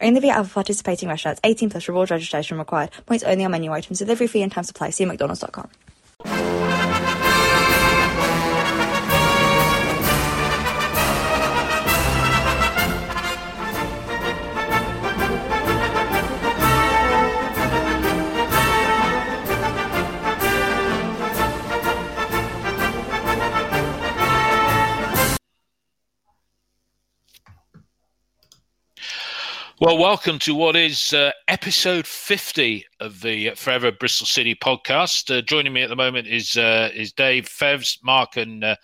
Only via other participating restaurants. 18 plus reward registration required. Points only on menu items. Delivery fee and time supply. See mcdonalds.com. Well, welcome to what is uh, episode 50 of the Forever Bristol City podcast. Uh, joining me at the moment is uh, is Dave Fevs. Mark and uh,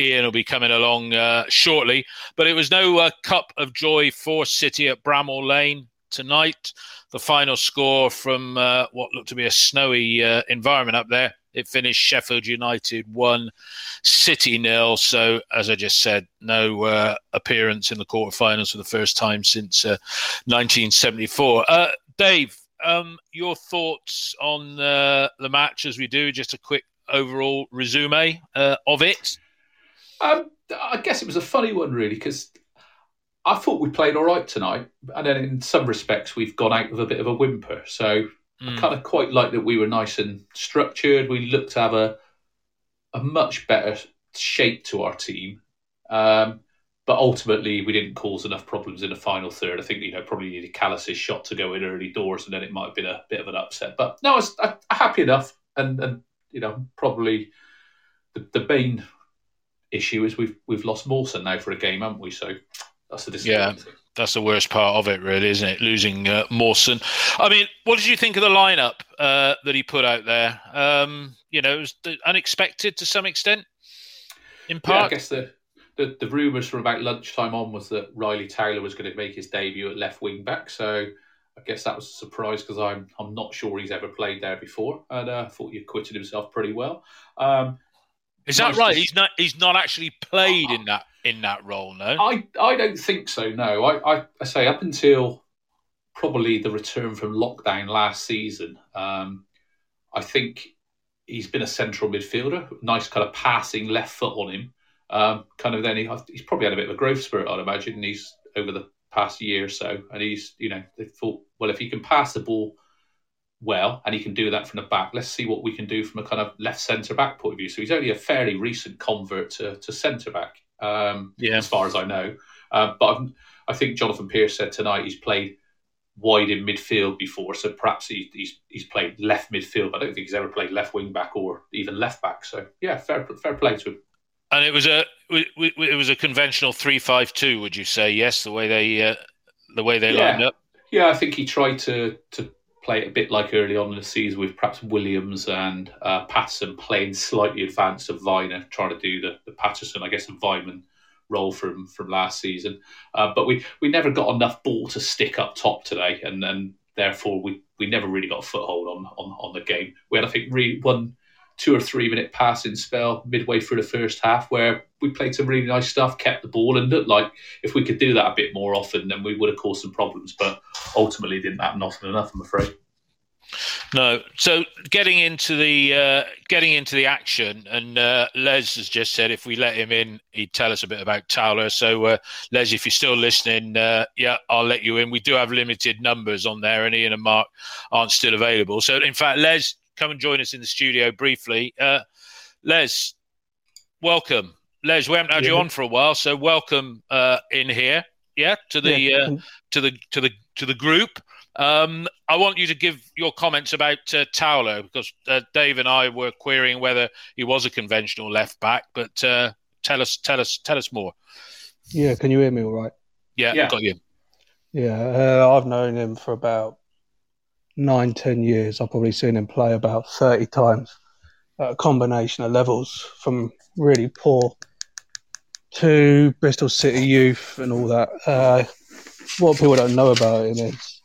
Ian will be coming along uh, shortly. But it was no uh, cup of joy for City at Bramall Lane tonight. The final score from what looked to be a snowy environment up there it finished Sheffield United 1, City nil. So, as I just said, no uh, appearance in the quarterfinals for the first time since uh, 1974. Uh, Dave, um, your thoughts on uh, the match as we do? Just a quick overall resume uh, of it. Um, I guess it was a funny one, really, because I thought we played all right tonight, and then in some respects we've gone out with a bit of a whimper. So Mm. I kind of quite like that we were nice and structured. We looked to have a a much better shape to our team. Um, but ultimately, we didn't cause enough problems in the final third. I think you know probably needed Kalas's shot to go in early doors, and then it might have been a bit of an upset. But no, I was I, happy enough, and and you know probably the, the main issue is we've we've lost Mawson now for a game, haven't we? So that's a disappointing. Yeah that's the worst part of it, really, isn't it? Losing uh, Mawson. I mean, what did you think of the lineup uh, that he put out there? Um, you know, it was unexpected to some extent. In part, yeah, I guess the, the, the rumours from about lunchtime on was that Ryley Towler was going to make his debut at left wing back. So I guess that was a surprise because I'm I'm not sure he's ever played there before, and I uh, thought he acquitted himself pretty well. Um, is that right? He's not. He's not actually played in that in that role. No, I I don't think so. No, I I, I say up until probably the return from lockdown last season, um, I think he's been a central midfielder. Nice kind of passing left foot on him. Um, kind of then he, he's probably had a bit of a growth spurt, I'd imagine. And he's over the past year or so, and he's you know they thought well if he can pass the ball well, and he can do that from the back. Let's see what we can do from a kind of left centre back point of view. So he's only a fairly recent convert to, to centre back, um, yeah. as far as I know. Uh, but I'm, i think Jonathan Pearce said tonight he's played wide in midfield before, so perhaps he, he's he's played left midfield. But I don't think he's ever played left wing back or even left back. So yeah, fair fair play to him. And it was a it was a conventional three five two. Would you say yes? The way they uh, the way they yeah. lined up. Yeah, I think he tried to to play a bit like early on in the season with perhaps Williams and uh, Paterson playing slightly advanced of Vyner, trying to do the, the Paterson, I guess, and Weimann role from from last season. Uh, but we we never got enough ball to stick up top today, and and therefore we we never really got a foothold on on, on the game. We had I think really one two or three minute passing spell midway through the first half where we played some really nice stuff, kept the ball, and looked like if we could do that a bit more often, then we would have caused some problems. But ultimately, didn't happen often enough, I'm afraid. No. So getting into the uh, getting into the action, and uh, Les has just said if we let him in, he'd tell us a bit about Towler. So uh, Les, if you're still listening, uh, yeah, I'll let you in. We do have limited numbers on there, and Ian and Mark aren't still available. So in fact, Les, come and join us in the studio briefly. Uh, Les, welcome. Les, we haven't had yeah. you on for a while, so welcome uh, in here. Yeah, to the yeah. to the to the to the group. Um, I want you to give your comments about uh, Towler because uh, Dave and I were querying whether he was a conventional left back, but uh, tell us, tell us, tell us more. Yeah, can you hear me all right? Yeah, yeah. got you. Yeah, uh, I've known him for about nine, ten years. I've probably seen him play about thirty times at a combination of levels, from really poor to Bristol City youth and all that. Uh, what people don't know about him is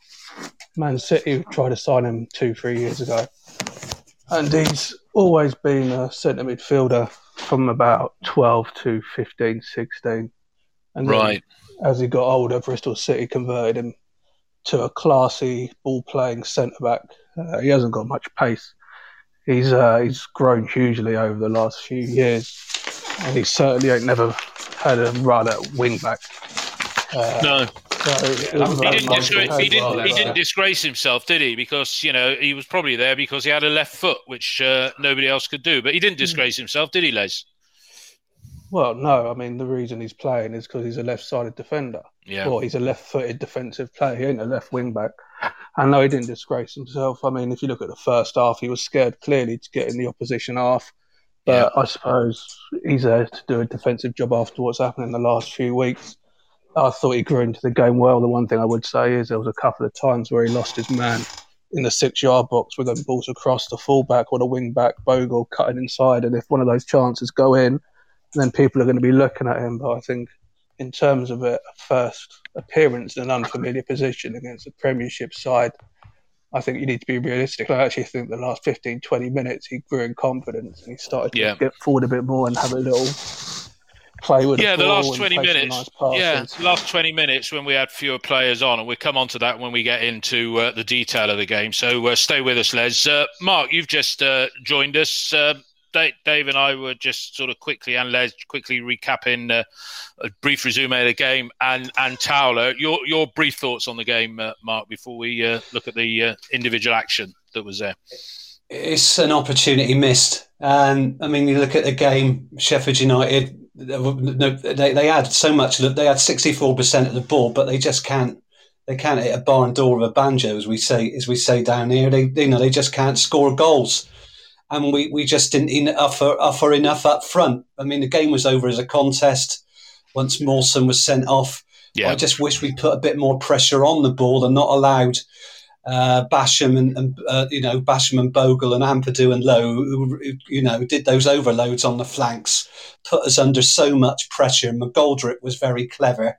Man City tried to sign him two, three years ago, and he's always been a centre midfielder from about 12 to 15, 16. And Right. as he got older, Bristol City converted him to a classy ball playing centre back. Uh, he hasn't got much pace. He's uh, he's grown hugely over the last few years, and he certainly ain't never had a run at wing back. Uh, No, so it that was was he didn't, disgrace, he, didn't, well, he didn't disgrace himself, did he? Because you know he was probably there because he had a left foot, which uh, nobody else could do. But he didn't disgrace himself, did he, Les? Well, no, I mean the reason he's playing is because he's a left-sided defender. Yeah. Or he's a left-footed defensive player. He ain't a left wing back. And no, he didn't disgrace himself. I mean, if you look at the first half, he was scared clearly to get in the opposition half. But I suppose he's there to do a defensive job after what's happened in the last few weeks. I thought he grew into the game well. The one thing I would say is there was a couple of times where he lost his man in the six-yard box with them balls across the fullback or the wing back, Bogle cutting inside. And if one of those chances go in, then people are going to be looking at him. But I think in terms of a first appearance in an unfamiliar position against a Premiership side, I think you need to be realistic. I actually think the last 15, 20 minutes he grew in confidence and he started Yeah. to get forward a bit more and have a little play with Yeah, the the last 20 minutes. nice. Yeah, the last 20 minutes when we had fewer players on, and we'll come on to that when we get into uh, the detail of the game. So uh, stay with us, Les. Uh, Mark, you've just uh, joined us. Dave, and I were just sort of quickly, and Les, quickly recapping uh, a brief resume of the game. And and Towler, your your brief thoughts on the game, uh, Mark, before we uh, look at the uh, individual action that was there. It's an opportunity missed. And I mean, you look at the game, Sheffield United, they, they had so much, they had 64% of the ball, but they just can't, they can't hit a barn door with a banjo, as we say, as we say down here. They, you know, they just can't score goals. And we, we just didn't en- offer, offer enough up front. I mean, the game was over as a contest once Mawson was sent off. Yeah, I just wish we put a bit more pressure on the ball and not allowed uh, Basham and, and uh, you know Basham and Bogle and Ampadu and Lowe, who, who, you know, did those overloads on the flanks, put us under so much pressure. McGoldrick was very clever.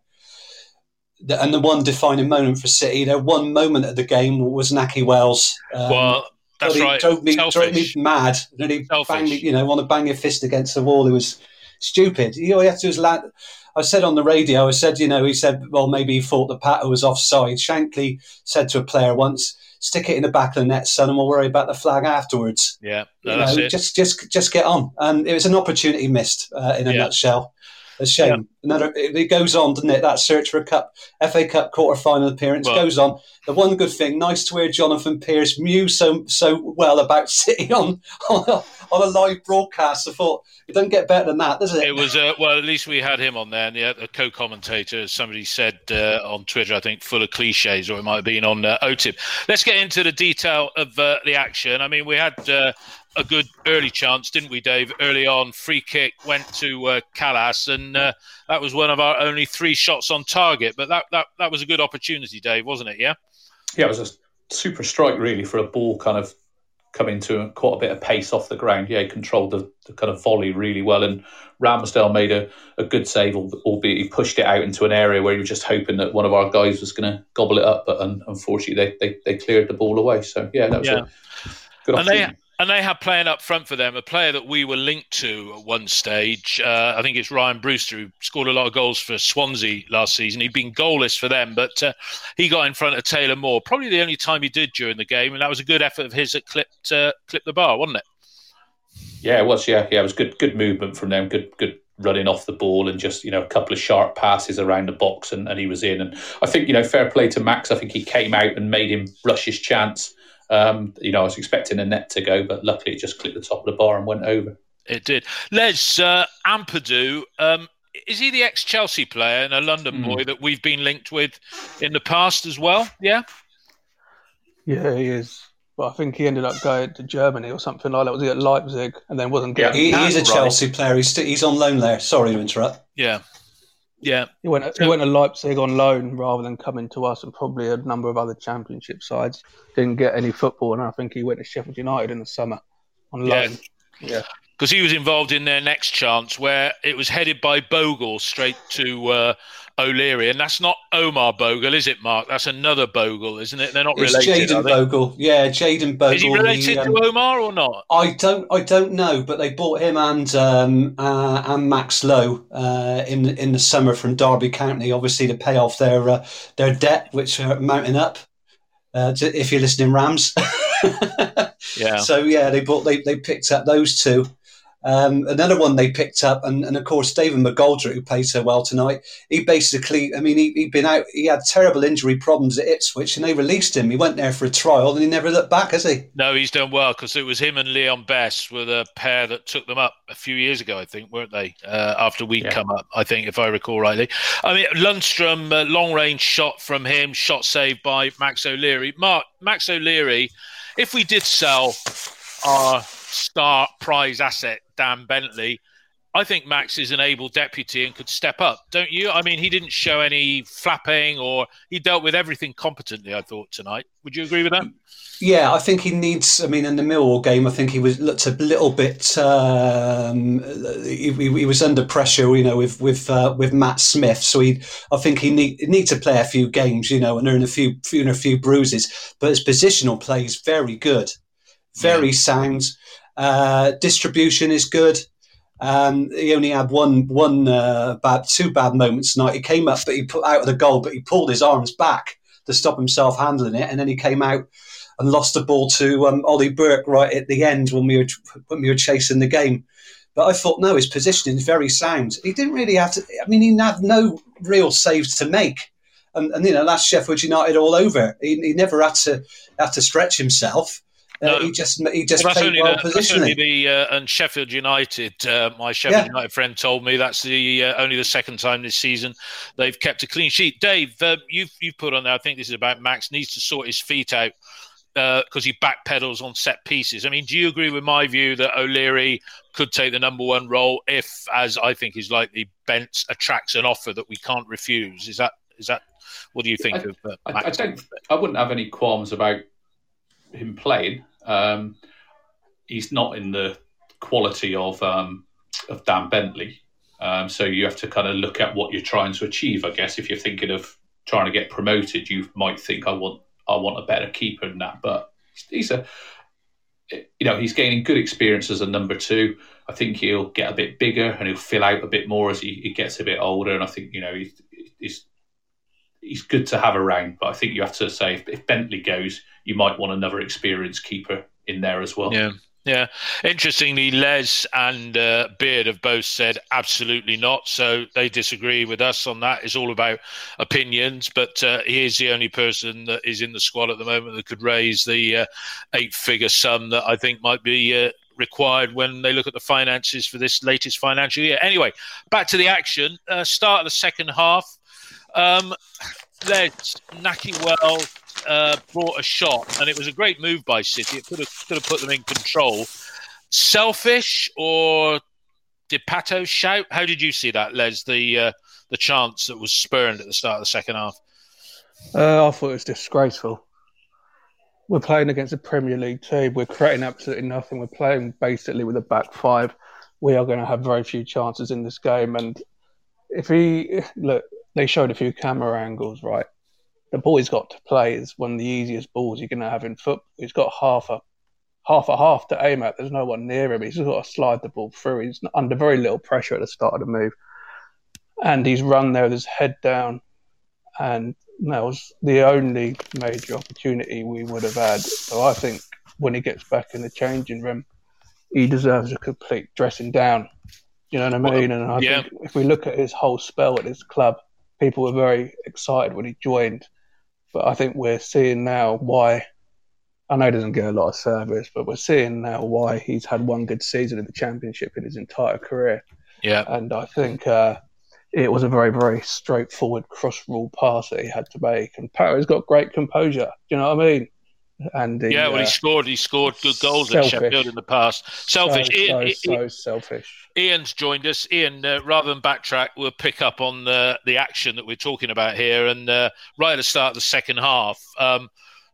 The- And the one defining moment for City, their one moment of the game was Nahki Wells. Um, well, that's right. Drove me, drove me mad. Really Selfish. bang me, you know, want to bang your fist against the wall. It was stupid. You know, had to. I said on the radio, I said, you know, he said, well, maybe he thought the patter was offside. Shankly said to a player once, stick it in the back of the net, son, and we'll worry about the flag afterwards. Yeah, no, You that's know, it. just, just, just get on. And it was an opportunity missed uh, in a Yeah. nutshell. A shame. Another, it, it goes on, doesn't it? That search for a cup, FA Cup quarter final appearance Well- goes on. The one good thing, nice to hear Jonathan Pearce mew so so well about City on on a, on a live broadcast. I thought it doesn't get better than that, does it? It was uh, well. At least we had him on there, and yeah, a co-commentator, as somebody said uh, on Twitter, I think, full of cliches, or it might have been on uh, OTIB. Let's get into the detail of uh, the action. I mean, we had uh, a good early chance, didn't we, Dave? Early on, free kick went to uh, Kalas, and uh, that was one of our only three shots on target. But that, that that was a good opportunity, Dave, wasn't it? Yeah. yeah, it was a super strike really for a ball kind of coming to quite a bit of pace off the ground. Yeah, he controlled the, the kind of volley really well, and Ramsdale made a, a good save, albeit he pushed it out into an area where he was just hoping that one of our guys was going to gobble it up, but un- unfortunately they, they they cleared the ball away. So yeah, that was Yeah. a good And they opportunity. And they have playing up front for them a player that we were linked to at one stage. Uh, I think it's Rhian Brewster who scored a lot of goals for Swansea last season. He'd been goalless for them, but uh, he got in front of Taylor Moore. Probably the only time he did during the game, and that was a good effort of his that clipped uh, clipped the bar, wasn't it? Yeah, it was. Yeah, yeah, it was good. Good movement from them. Good, good running off the ball and just you know a couple of sharp passes around the box, and, and he was in. And I think you know fair play to Max. I think he came out and made him rush his chance. Um, you know, I was expecting a net to go, but luckily it just clipped the top of the bar and went over. It did. Les uh, Ampadu, um, is he the ex Chelsea player and a London Hmm. boy that we've been linked with in the past as well? Yeah. Yeah, he is. But I think he ended up going to Germany or something like that. Was he at Leipzig and then wasn't getting? he, he is a right. Chelsea player. He's, st- he's on loan there. Sorry to interrupt. Yeah. Yeah. He went. He went to Leipzig on loan rather than coming to us, and probably a number of other Championship sides didn't get any football. And I think he went to Sheffield United in the summer on loan. Yeah, because he was involved in their next chance where it was headed by Bogle straight to uh, O'Leary, and that's not Omar Bogle, is it, Mark? That's another Bogle, isn't it? They're not It's related. Jaden? Bogle. Yeah, Jaden Bogle. Is he related He, um, to Omar or not? I don't, I don't know, but they bought him and um, uh, and Max Lowe uh, in in the summer from Derby County, obviously to pay off their uh, their debt, which are mounting up. Uh, to, if you're listening, Rams. Yeah. So yeah, they bought they they picked up those two. Um, another one they picked up, and, and of course David McGoldrick, who played so well tonight. He basically, I mean, he, he'd been out. He had terrible injury problems at Ipswich, and they released him. He went there for a trial, and he never looked back, has he? No, he's done well because it was him and Leon Best were the pair that took them up a few years ago, I think, weren't they? Uh, after we'd come up, I think, if I recall rightly. I mean, Lundstram, uh, long range shot from him, shot saved by Max O'Leary. Mark, Max O'Leary, if we did sell our star prize asset, Dan Bentley, I think Max is an able deputy and could step up, don't you? I mean, he didn't show any flapping or he dealt with everything competently, I thought, tonight. Would you agree with that? Yeah, I think he needs. I mean, in the Millwall game, I think he was looked a little bit. Um, he, he was under pressure, you know, with with uh, with Matt Smith. So he, I think he need need to play a few games, you know, and earn a few, few a few bruises. But his positional play is very good, very sound. Uh, distribution is good. Um, he only had one one uh, bad two bad moments tonight. He came up, but he put out of the goal, but he pulled his arms back to stop himself handling it, and then he came out and lost the ball to um, Ollie Burke right at the end when we were when we were chasing the game. But I thought no, his positioning is very sound. He didn't really have to. I mean, he had no real saves to make, and, and you know that's Sheffield United all over. He, he never had to had to stretch himself. Uh, No. he just he just Well, that's played only well the, that's only positionally. the uh, and Sheffield United. Uh, my Sheffield Yeah. United friend told me that's the uh, only the second time this season they've kept a clean sheet. Dave, uh, you've you've put on there. I think this is about Max needs to sort his feet out because he backpedals on set pieces. I mean, do you agree with my view that O'Leary could take the number one role if, as I think is likely, Bent attracts an offer that we can't refuse? Is that is that what do you think I- of uh, I, I don't. I wouldn't have any qualms about him playing. Um, he's not in the quality of um, of Dan Bentley, um, so you have to kind of look at what you're trying to achieve. I guess if you're thinking of trying to get promoted, you might think I want I want a better keeper than that. But he's a you know he's gaining good experience as a number two. I think he'll get a bit bigger and he'll fill out a bit more as he, he gets a bit older. And I think you know he's, he's he's good to have around. But I think you have to say if, if Bentley goes, you might want another experienced keeper in there as well. Yeah. Yeah. Interestingly, Les and uh, Beard have both said absolutely not. So they disagree with us on that. It's all about opinions. But uh, he is the only person that is in the squad at the moment that could raise the uh, eight figure sum that I think might be. Uh, Required when they look at the finances for this latest financial year. Anyway, back to the action. Uh, start of the second half. Um, Les Nakiwell uh, brought a shot, and it was a great move by City. It could have could have put them in control. Selfish or did Pato shout? How did you see that, Les? The uh, the chance that was spurned at the start of the second half. Uh, I thought it was disgraceful. We're playing against a Premier League team. We're creating absolutely nothing. We're playing basically with a back five. We are going to have very few chances in this game. And if he look, they showed a few camera angles, right? The ball he's got to play is one of the easiest balls you're going to have in football. He's got half a half a half to aim at. There's no one near him. He's just got to slide the ball through. He's under very little pressure at the start of the move, and he's run there with his head down and that was the only major opportunity we would have had. So I think when he gets back in the changing room, he deserves a complete dressing down. You know what I mean? and I yeah. think if we look at his whole spell at his club, people were very excited when he joined. But I think we're seeing now why. I know he doesn't get a lot of service, but we're seeing now why he's had one good season in the championship in his entire career. Yeah, And I think uh, it was a very, very straightforward cross rule pass that he had to make. And Pato's got great composure. Do you know what I mean? And he, yeah. Well, he uh, scored. He scored good goals at. Sheffield in the past. so, Selfish. so, Ian, so selfish. Ian's joined us. Ian, uh, rather than backtrack, we'll pick up on the the action that we're talking about here. And uh, right at the start of the second half, um,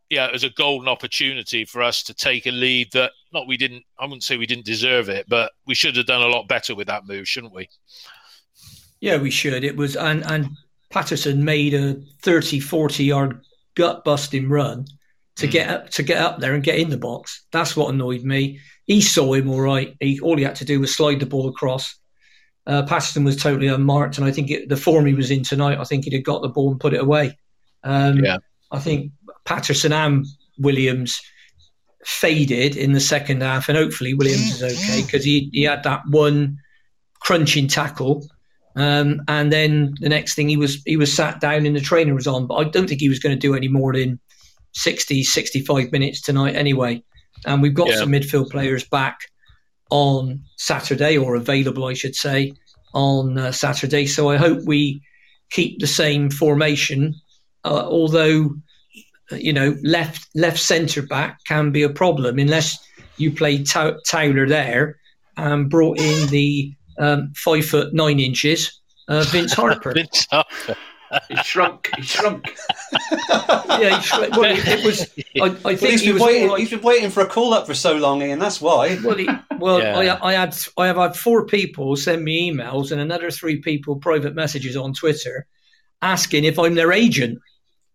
yeah, it was a golden opportunity for us to take a lead that not we didn't. I wouldn't say we didn't deserve it, but we should have done a lot better with that move, shouldn't we? Yeah, we should. It was and and Paterson made a 30, 40 yard gut busting run to mm. get up to get up there and get in the box. That's what annoyed me. He saw him all right. He, all he had to do was slide the ball across. Uh, Paterson was totally unmarked, and I think it, the form he was in tonight, I think he'd have got the ball and put it away. Um, yeah. I think Paterson and Williams faded in the second half, and hopefully Williams is okay because he, he had that one crunching tackle. Um, and then the next thing he was he was sat down and the trainer was on, but I don't think he was going to do any more than 60, 65 minutes tonight anyway. And we've got yeah. some midfield players back on Saturday, or available, I should say, on uh, Saturday. So I hope we keep the same formation, uh, although you know left left centre back can be a problem unless you play T- Towler there and brought in the um, five foot nine inches uh, Vince Harper. Vince Harper he shrunk. He shrunk. yeah, he shrunk. Well, it, was. I, I think he's he been waiting. He's been waiting for a call up for so long, Ian. That's why. Well, he, well, yeah. I, I, had I have had four people send me emails and another three people private messages on Twitter asking if I'm their agent.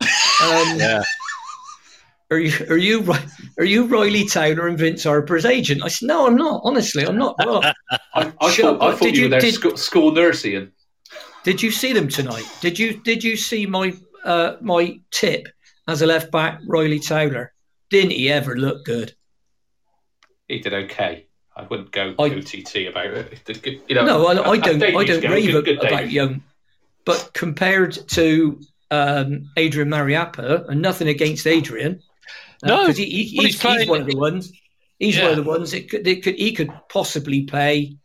Um, yeah. Are you are you are you Ryley Taylor and Vince Harper's agent? I said, no, I'm not. Honestly, I'm not. Well, I, I, thought, I thought you, you were their did, school, school nurse, Ian. Did you see them tonight? Did you did you see my uh, my tip as a left back, Ryley Taylor? Didn't he ever look good? He did okay. I wouldn't go I, OTT about it. You know, no, I, I don't. I don't rave good, good about young, but compared to um, Adrian Mariappa, and nothing against Adrian, uh, no, he, he, he's, he's, he's, one of the ones. He's yeah. one of the ones that could, that could he could possibly play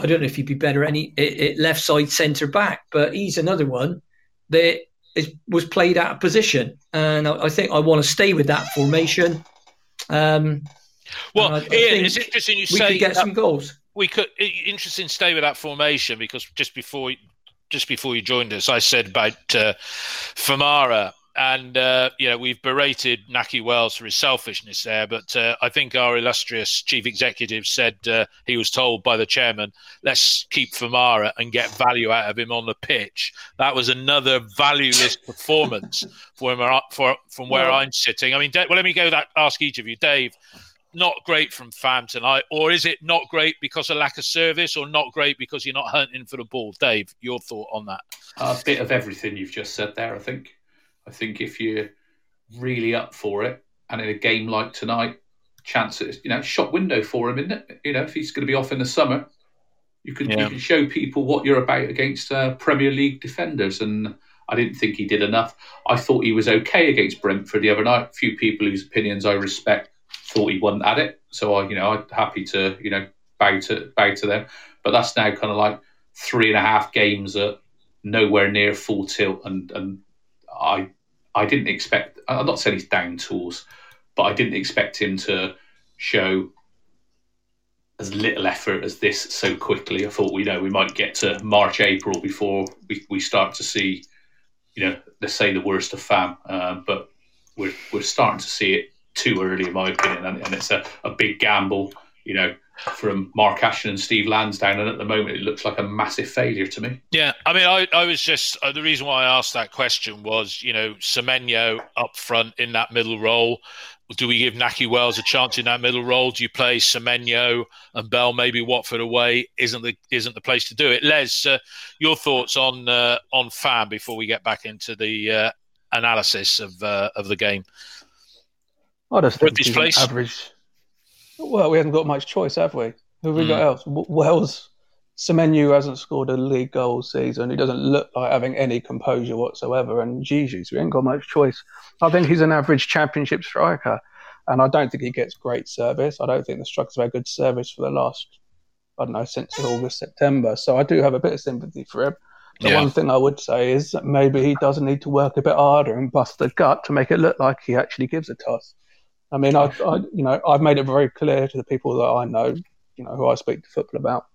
I don't know if he'd be better any left side centre back, but he's another one that is, was played out of position, and I, I think I want to stay with that formation. Um, well, I, I Ian, it's interesting you we say could get some goals. We could interesting stay with that formation because just before just before you joined us, I said about uh, Famara and uh, you know we've berated Nahki Wells for his selfishness there, but uh, I think our illustrious chief executive said uh, he was told by the chairman, "Let's keep Famara and get value out of him on the pitch." That was another valueless performance from where, for, from where I'm sitting. I mean, Dave, well, let me go that ask each of you, Dave. Not great from Fam tonight, or is it not great because of lack of service, or not great because you're not hunting for the ball? Dave, your thought on that? A bit of everything you've just said there, I think. I think if you're really up for it, and in a game like tonight, chances, you know, shop window for him, isn't it? You know, if he's going to be off in the summer, you can yeah. you can show people what you're about against uh, Premier League defenders. And I didn't think he did enough. I thought he was okay against Brentford the other night. A few people whose opinions I respect thought he wasn't at it, so I, you know, I'm happy to you know bow to bow to them. But that's now kind of like three and a half games at nowhere near full tilt, and and I I didn't expect. I'm not saying he's down tools, but I didn't expect him to show as little effort as this so quickly. I thought, you know, we might get to March, April before we, we start to see, you know, let's say the worst of fam. Uh, but we're we're starting to see it too early, in my opinion, and, and it's a, a big gamble. You know, from Mark Ashton and Steve Lansdown, and at the moment it looks like a massive failure to me. Yeah, I mean, I, I was just uh, the reason why I asked that question was, you know, Semenyo up front in that middle role. Do we give Nahki Wells a chance in that middle role? Do you play Semenyo and Bell maybe Watford away? Isn't the isn't the place to do it? Les, uh, your thoughts on uh, on Fam before we get back into the uh, analysis of uh, of the game? I just think he's place? average well, we haven't got much choice, have we? Who have we mm. got else? Wells, Semenyo hasn't scored a league goal season. He doesn't look like having any composure whatsoever. And Jesus, we ain't got much choice. I think he's an average championship striker. And I don't think he gets great service. I don't think the strikers have had good service for the last, I don't know, since August, September. So I do have a bit of sympathy for him. The yeah. one thing I would say is that maybe he does need to work a bit harder and bust the gut to make it look like he actually gives a toss. I mean, I, I, you know, I've made it very clear to the people that I know, you know, who I speak to football about.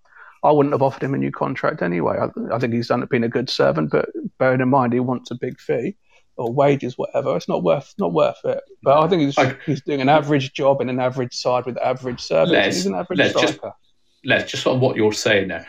I wouldn't have offered him a new contract anyway. I, I think he's done been a good servant, but bearing in mind he wants a big fee, or wages, whatever. It's not worth not worth it. But I think he's he's doing an average job in an average side with average service. Les, he's an average just- striker. Les, just on what you're saying there.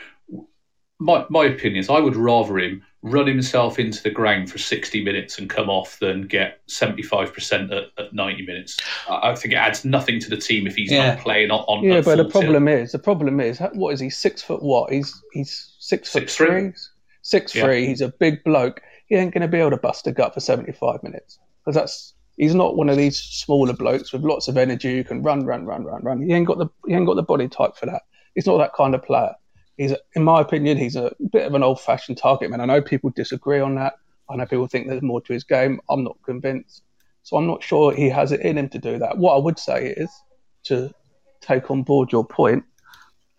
My my opinion is I would rather him run himself into the ground for 60 minutes and come off than get 75% at, at 90 minutes. I, I think it adds nothing to the team if he's Yeah. not playing on. on Yeah, but the full tilt. problem is the problem is what is he six foot what? He's he's six foot three. three, six Yeah. three. He's a big bloke. He ain't going to be able to bust a gut for seventy five minutes because that's he's not one of these smaller blokes with lots of energy who can run, run, run, run, run. He ain't got the he ain't got the body type for that. He's not that kind of player. He's, in my opinion, he's a bit of an old fashioned target man. I know people disagree on that. I know people think there's more to his game. I'm not convinced. So I'm not sure he has it in him to do that. What I would say is to take on board your point.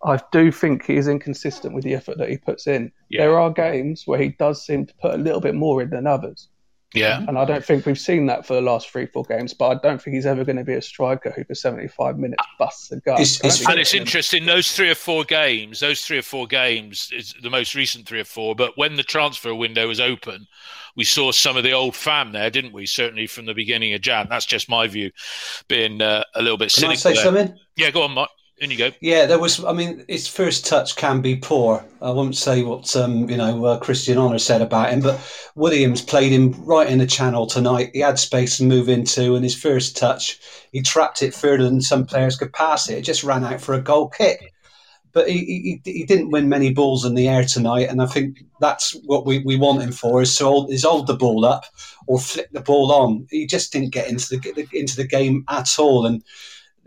I do think he is inconsistent with the effort that he puts in. Yeah. There are games where he does seem to put a little bit more in than others. Yeah. And I don't think we've seen that for the last three, four games. But I don't think he's ever going to be a striker who, for 75 minutes, busts a gut. It's- I it's And it's him. interesting, those three or four games, those three or four games is the most recent three or four. But when the transfer window was open, we saw some of the old fam there, didn't we? Certainly from the beginning of Jan. That's just my view, being uh, a little bit Can I say there. something? Yeah, go on, Mark. In you go. Yeah, there was. I mean, his first touch can be poor. I won't say what um, you know uh, Christian Honor said about him, but Williams played him right in the channel tonight. He had space to move into, and his first touch, he trapped it further than some players could pass it. It just ran out for a goal kick. But he, he, he didn't win many balls in the air tonight, and I think that's what we, we want him for: is to hold, is hold the ball up or flick the ball on. He just didn't get into the into the game at all, and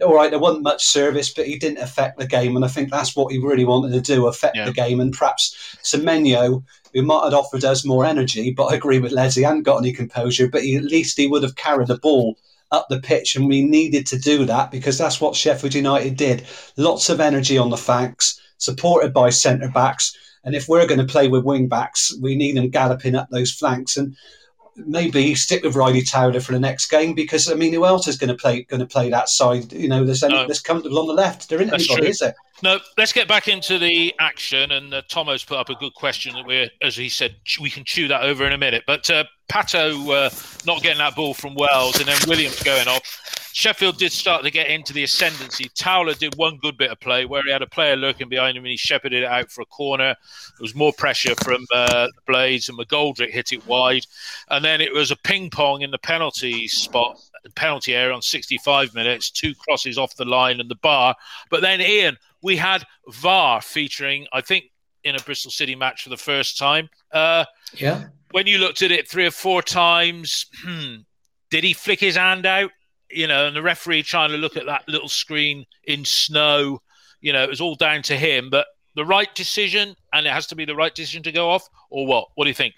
all right, there wasn't much service, but he didn't affect the game, and I think that's what he really wanted to do: affect Yeah. the game. And perhaps Semenyo, who might have offered us more energy, but I agree with Les, he hadn't got any composure. But he, at least he would have carried the ball up the pitch, and we needed to do that because that's what Sheffield United did. Lots of energy on the flanks, supported by centre backs. And if we're going to play with wing backs, we need them galloping up those flanks. And maybe stick with Ryley Towler for the next game because I mean, who else is going to play going to play that side? You know, there's any, No. there's comfortable on the left. There isn't That's anybody, true. is there? No, let's get back into the action. And uh, Tomo's put up a good question that we're, as he said, we can chew that over in a minute. But uh, Pato uh, not getting that ball from Wells, and then Williams going off. Sheffield did start to get into the ascendancy. Towler did one good bit of play where he had a player lurking behind him and he shepherded it out for a corner. There was more pressure from uh, the Blades, and McGoldrick hit it wide. And then it was a ping pong in the penalty spot, penalty area on 65 minutes, two crosses off the line and the bar. But then, Ian, we had VAR featuring, I think, in a Bristol City match for the first time. Uh, Yeah. when you looked at it three or four times, did he flick his hand out? You know, and the referee trying to look at that little screen in snow. You know, it was all down to him. But the right decision, and it has to be the right decision to go off, or what? What do you think?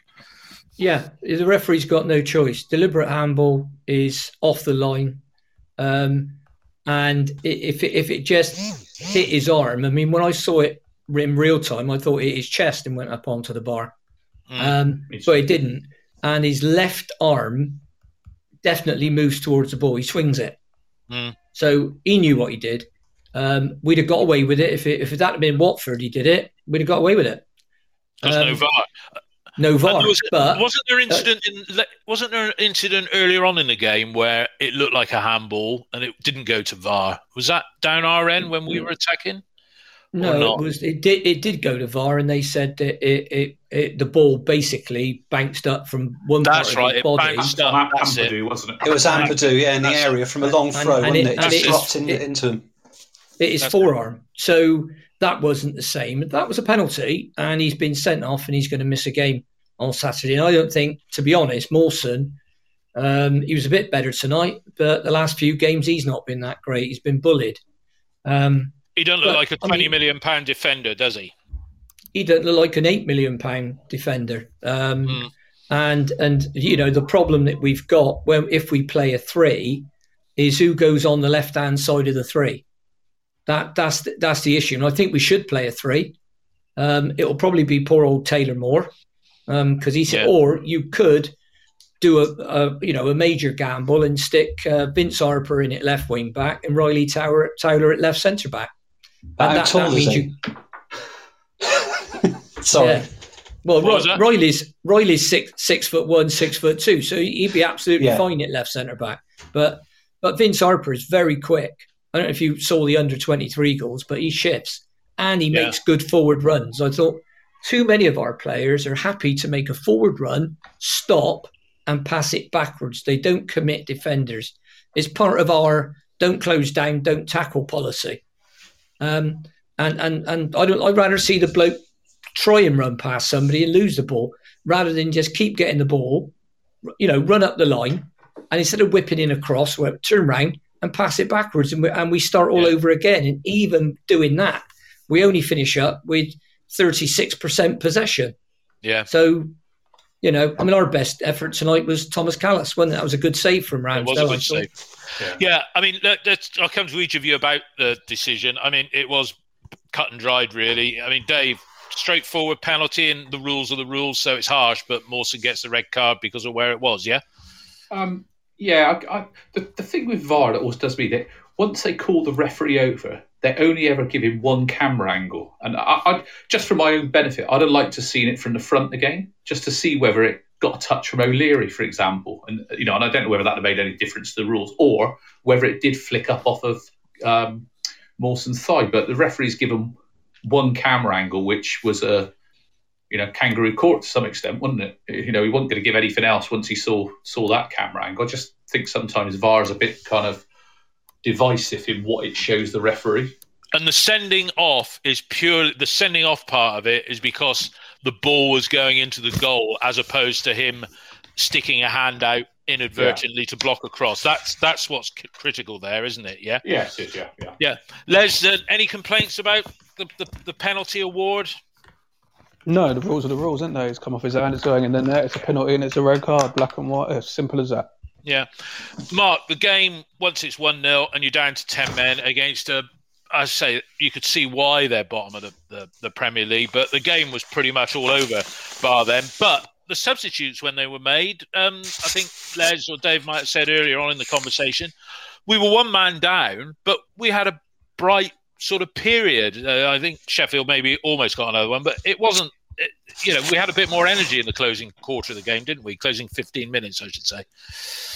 Yeah, the referee's got no choice. Deliberate handball is off the line, um, and if it, if it just hit his arm, I mean, when I saw it in real time, I thought it hit his chest and went up onto the bar, um, It's- but it didn't. And his left arm definitely moves towards the ball. He swings it, Mm. so he knew what he did. Um, we'd have got away with it if it, if that had been Watford. He did it. We'd have got away with it. There's no Um, VAR. No VAR, was, but wasn't there incident in wasn't there an incident earlier on in the game where it looked like a handball and it didn't go to VAR? Was that down our end when we were attacking? No, it was. It did. It did go to VAR, and they said that it, it, it the ball basically bounced up from one That's part right, of his it body. bounced Am- up. That's it. Ampadu, wasn't it? It was Ampadu, yeah, in the That's- area from a long throw, and wasn't it- it? It and just it- dropped in, it- into him. It is forearm, so that wasn't the same. That was a penalty, and he's been sent off, and he's going to miss a game on Saturday. And I don't think, to be honest, Mawson. Um, he was a bit better tonight, but the last few games he's not been that great. He's been bullied. Um, He doesn't look But, like a twenty mean- million pound defender, does he? he doesn't look like an eight million pound defender. Um, Mm. And and you know the problem that we've got when if we play a three is who goes on the left hand side of the three. That that's the, that's the issue, and I think we should play a three. Um, it will probably be poor old Taylor Moore because he said, Yeah. or you could do a, a you know a major gamble and stick uh, Vince Harper in at left wing back and Ryley Tower Taylor at left centre back. How And that, tall that is means he? you Sorry. Yeah. Well, What was Ro- that? Ryley's Ryley's six six foot one, six foot two, so he'd be absolutely Yeah. fine at left centre back. But but Vince Harper is very quick. I don't know if you saw the under twenty three goals, but he shifts and he Yeah. makes good forward runs. I thought too many of our players are happy to make a forward run, stop, and pass it backwards. They don't commit defenders. It's part of our don't close down, don't tackle policy. Um, and and and I don't. I'd rather see the bloke try and run past somebody and lose the ball rather than just keep getting the ball, you know, run up the line, and instead of whipping in across, we turn round and pass it backwards, and we, and we start all Yeah. over again. And even doing that, we only finish up with thirty six percent possession. Yeah. So, you know, I mean, our best effort tonight was Thomas Kalas. Wasn't it? That was a good save from It Ramsdale. was a I good save. Yeah, I mean, let, let's, I'll come to each of you about the decision. I mean, it was cut and dried, really. I mean, Dave, straightforward penalty, and the rules are the rules, so it's harsh. But Mawson gets the red card because of where it was. Yeah, Um, yeah, I, I, the, the thing with VAR that always does me that once they call the referee over, they only ever give him one camera angle. And I, I, just for my own benefit, I'd have liked to have seen it from the front again, just to see whether it got a touch from O'Leary, for example. And you know, and I don't know whether that made any difference to the rules or whether it did flick up off of um, Mawson's thigh. But the referee's given one camera angle, which was a you know, kangaroo court to some extent, wasn't it? You know, he wasn't going to give anything else once he saw saw that camera angle. I just think sometimes VAR is a bit kind of divisive in what it shows the referee. and the sending off is purely the sending off part of it is because the ball was going into the goal as opposed to him sticking a hand out inadvertently to block across. That's that's what's c- critical there, isn't it? Yeah. Yes, yes, yeah, yeah. Yeah. Les, uh, any complaints about the, the, the penalty award? No, the rules are the rules, aren't they? It's come off his hand, it's going in the net, it's a penalty, and it's a red card, black and white. As simple as that. Yeah. Mark, the game, once it's 1 0 and you're down to 10 men against a, I say, you could see why they're bottom of the, the, the Premier League, but the game was pretty much all over bar then. But the substitutes, when they were made, um, I think Les or Dave might have said earlier on in the conversation, we were one man down, but we had a bright sort of period. Uh, I think Sheffield maybe almost got another one, but it wasn't. You know, we had a bit more energy in the closing quarter of the game, didn't we? Closing 15 minutes, I should say.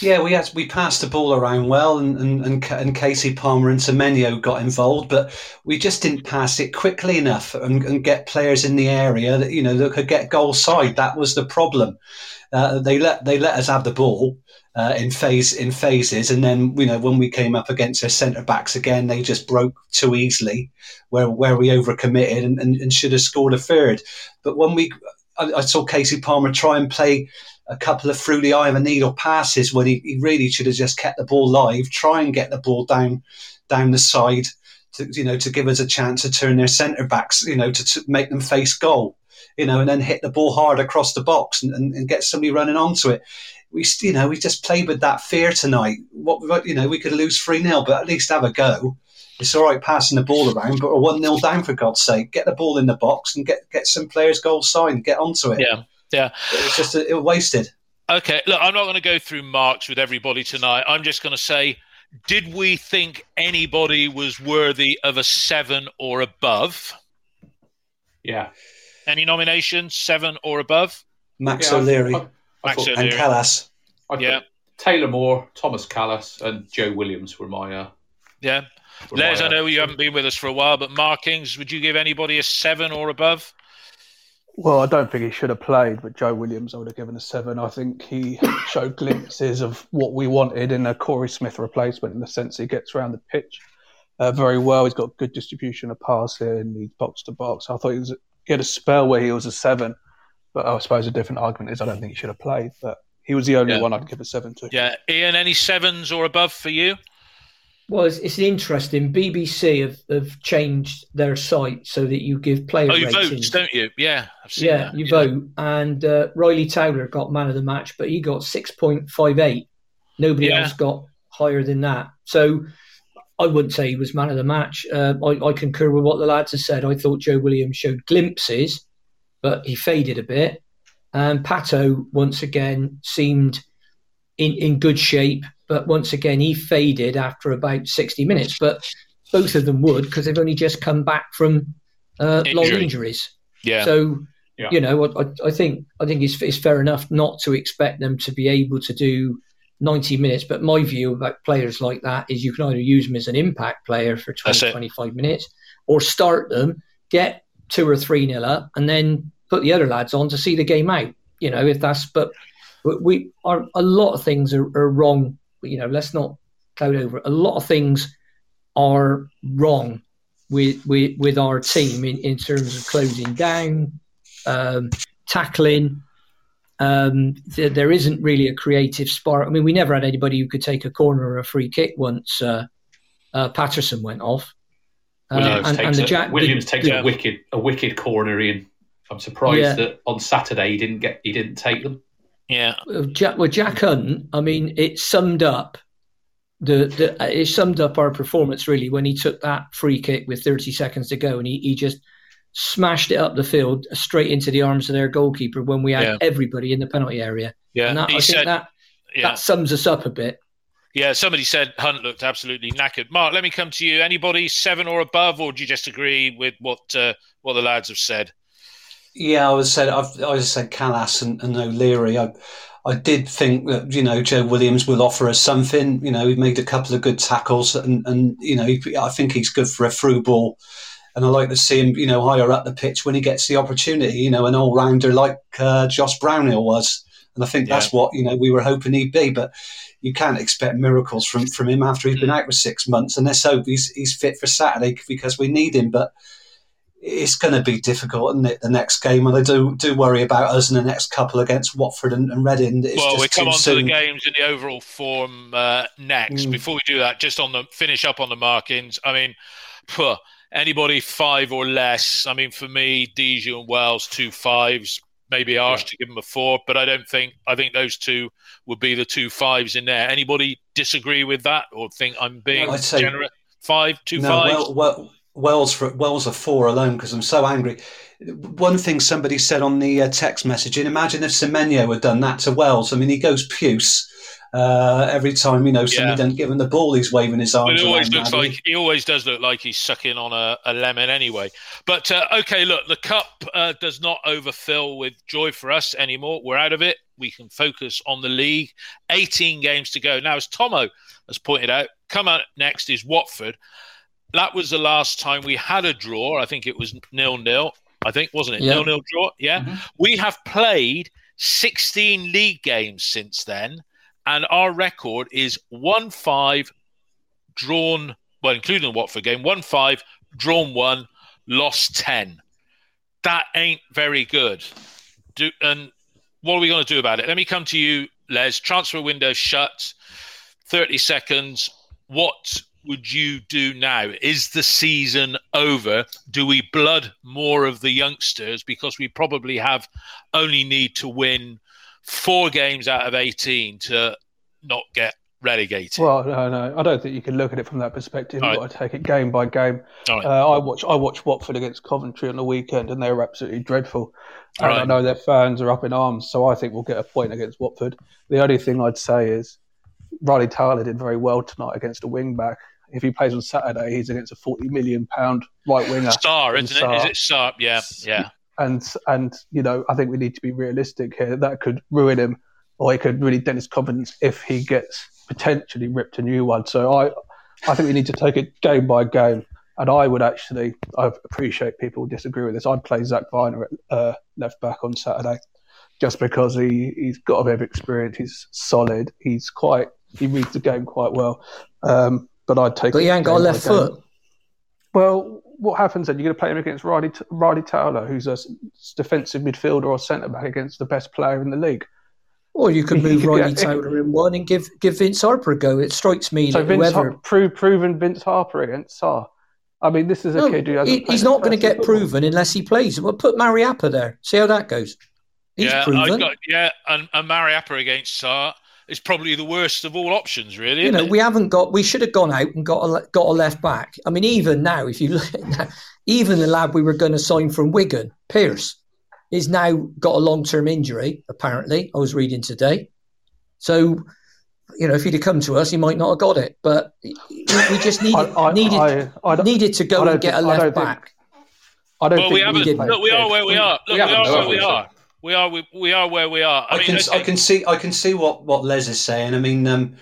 Yeah, we had we passed the ball around well, and and, and, and Kasey Palmer and Semenyo got involved, but we just didn't pass it quickly enough and, and get players in the area that you know that could get goal side. That was the problem. Uh, they let they let us have the ball uh, in phase in phases, and then you know when we came up against their centre backs again, they just broke too easily, where where we overcommitted and, and, and should have scored a third. But when we, I, I saw Kasey Palmer try and play a couple of through the eye of a needle passes when he, he really should have just kept the ball live, try and get the ball down down the side to you know to give us a chance to turn their centre backs, you know, to, to make them face goal, you know, and then hit the ball hard across the box and, and, and get somebody running onto it. We you know we just played with that fear tonight. What what- you know we could lose three 0 but at least have a go. It's all right passing the ball around, but we're one 0 down for God's sake. Get the ball in the box and get get some players goals signed. get onto it. Yeah, yeah. It's just it was wasted. Okay, look, I'm not going to go through marks with everybody tonight. I'm just going to say, did we think anybody was worthy of a seven or above? Yeah. Any nominations, seven or above? Max Yeah, O'Leary I, I Max thought, and Kalas. Yeah. Taylor Moore, Thomas Kalas, and Joe Williams were my. Uh, Yeah. were Les, my, I uh, know you haven't been with us for a while, but markings, would you give anybody a seven or above? Well, I don't think he should have played, but Joe Williams, I would have given a seven. I think he showed glimpses of what we wanted in a Corey Smith replacement in the sense he gets around the pitch uh, very well. He's got good distribution of passing, he's box to box. I thought he was he had a spell where he was a seven, but I suppose a different argument is I don't think he should have played. But he was the only Yeah. one I'd give a seven to. Yeah. Ian, any sevens or above for you? Well, it's, it's interesting. BBC have, have changed their site so that you give player Oh, you ratings. vote, don't you? Yeah. I've seen yeah, that. you vote. And uh, Ryley Taylor got man of the match, but he got 6.58. Nobody Yeah. else got higher than that. So I wouldn't say he was man of the match. Uh, I, I concur with what the lads have said. I thought Joe Williams showed glimpses, but he faded a bit. And Pato, once again, seemed in, in good shape, but once again, he faded after about 60 minutes. But both of them would because they've only just come back from uh, long injuries. Yeah. So Yeah. You know, I, I, think I think it's, it's fair enough not to expect them to be able to do 90 minutes. But my view about players like that is you can either use them as an impact player for 20, 25 minutes or start them, get two or three nil up, and then put the other lads on to see the game out. You know, if that's, but we are a lot of things are, are wrong. You know, let's not cloud over. A lot of things are wrong with with, with our team in, in terms of closing down, um, tackling. Um, th- there isn't really a creative spark. I mean, we never had anybody who could take a corner or a free kick once uh, uh, Paterson went off. Uh, Williams and, takes, and Jack, a, Williams the, takes a wicked a wicked corner in. I'm surprised yeah. that on Saturday he didn't get he didn't take them. Yeah, uh, Jack, well, Jack Hunt. I mean, it summed up the, the uh, it summed up our performance really when he took that free kick with 30 seconds to go and he, he just smashed it up the field uh, straight into the arms of their goalkeeper when we had yeah. everybody in the penalty area. Yeah, and that, I said, think that yeah. that sums us up a bit. Yeah, somebody said Hunt looked absolutely knackered. Mark, let me come to you. Anybody seven or above, or do you just agree with what uh, what the lads have said? Yeah, I was said I've I said Kalas and, and O'Leary. I I did think that you know Joe Williams will offer us something. You know, he made a couple of good tackles, and and you know I think he's good for a through ball. And I like to see him, you know, higher up the pitch when he gets the opportunity. You know, an all rounder like uh, Josh Brownhill was, and I think that's yeah. what you know we were hoping he'd be. But you can't expect miracles from from him after he's been out for six months. And let's hope he's he's fit for Saturday because we need him. But it's going to be difficult, isn't it? The next game, and I do do worry about us in the next couple against Watford and, and Reading. It's well, we come on soon. to the games and the overall form uh, next. Mm. Before we do that, just on the finish up on the markings. I mean, phew, anybody five or less. I mean, for me, Dijon and Wells two fives. Maybe harsh yeah. to give them a four, but I don't think I think those two would be the two fives in there. Anybody disagree with that or think I'm being no, generous? Five, two no, fives. Well, well, Wells for Wells are four alone because I'm so angry. One thing somebody said on the uh, text messaging: imagine if Semenyo had done that to Wells. I mean, he goes puce uh, every time you know somebody yeah. doesn't give him the ball. He's waving his arms. But it always looks like he always does look like he's sucking on a, a lemon anyway. But uh, okay, look, the cup uh, does not overfill with joy for us anymore. We're out of it. We can focus on the league. 18 games to go now. As Tomo has pointed out, come out next is Watford that was the last time we had a draw. I think it was nil nil. I think wasn't it yeah. nil nil draw? Yeah. Mm-hmm. We have played 16 league games since then, and our record is one five, drawn well, including the Watford game, one five, drawn one, lost ten. That ain't very good. Do, and what are we going to do about it? Let me come to you, Les. Transfer window shut. 30 seconds. What would you do now? Is the season over? Do we blood more of the youngsters because we probably have only need to win four games out of 18 to not get relegated? Well, no, no, I don't think you can look at it from that perspective. You've got to take it game by game. Right. Uh, I watch I watched Watford against Coventry on the weekend, and they were absolutely dreadful. And right. I know their fans are up in arms, so I think we'll get a point against Watford. The only thing I'd say is Ryley Towler did very well tonight against a wing back, if he plays on Saturday, he's against a forty million pound right winger. Sarr, isn't Sarr. it? Is it Sarr? Yeah, yeah. And and you know, I think we need to be realistic here. That could ruin him, or it could really dent his confidence if he gets potentially ripped a new one. So I, I think we need to take it game by game. And I would actually, I appreciate people disagree with this. I'd play Zak Vyner at uh, left back on Saturday, just because he he's got a bit of experience. He's solid. He's quite he reads the game quite well. Um, but I'd take. But he ain't got a left foot. Well, what happens then? You're going to play him against Ryley, Ryley Towler, who's a defensive midfielder or centre back against the best player in the league. Or you could move Ryley Towler in one and give give Vince Harper a go. It strikes me so that Vince whoever Har- prove, proven Vince Harper against Sarr. I mean, this is a no, kid who hasn't. He, he's not going to get football. proven unless he plays. Well, put Mariappa there. See how that goes. He's yeah, proven. Got, yeah, and, and Mariappa against Sarr is probably the worst of all options, really. You know, it? we haven't got. We should have gone out and got a got a left back. I mean, even now, if you look at that, even the lad we were going to sign from Wigan, Pearce, is now got a long term injury. Apparently, I was reading today. So, you know, if he'd have come to us, he might not have got it. But we just needed I, I, needed I, needed to go and get a left back. Think, I don't well, think we haven't. played Look, we are where we are. Look, we we, are where we we? are. We are. We, we are where we are. I, I, mean, can okay, I can see I can see what, what Les is saying. I mean, um,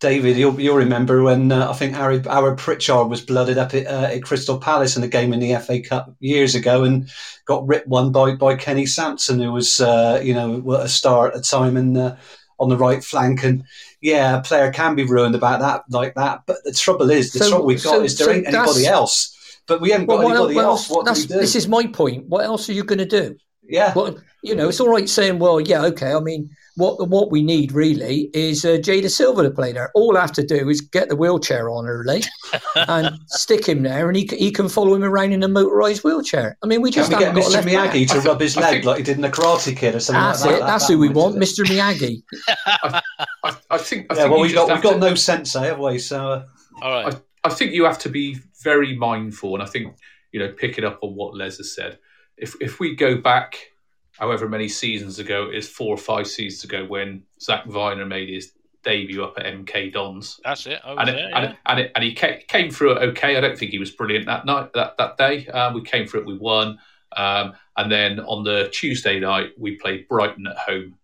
David, you'll, you'll remember when uh, I think Harry, Howard Pritchard was blooded up at, uh, at Crystal Palace in a game in the FA Cup years ago and got ripped one by, by Kenny Sansom, who was uh, you know a star at the time and uh, on the right flank. And yeah, a player can be ruined about that like that. But the trouble is, the So- trouble we've got so- is there so ain't anybody else. But we haven't Well, got what, anybody what else. else? What do we do? this is my point. What else are you going to do? Yeah. Well, you know, it's all right saying, well, yeah, okay. I mean, what what we need really is uh, Jay Dasilva to play there. All I have to do is get the wheelchair on early and stick him there, and he, he can follow him around in a motorised wheelchair. I mean, we Can just we get haven't got Mr. left back. Miyagi to rub his leg think- like he did in the Karate Kid or something That's like that? it. That's That- who we want, it. Mr. Miyagi. I, I think. I Yeah, think well, we've got we've have got to- no sensei, have we? So uh, all right. I, I think you have to be very mindful, and I think you know, picking up on what Les has said. If if we go back, however many seasons ago, it is four or five seasons ago when Zak Vyner made his debut up at MK Dons, That's it. I was and it, there, and, yeah. it, and, it, and he came, came through it okay. I don't think he was brilliant that night that that day. Um, we came through it, we won, um, and then on the Tuesday night we played Brighton at home.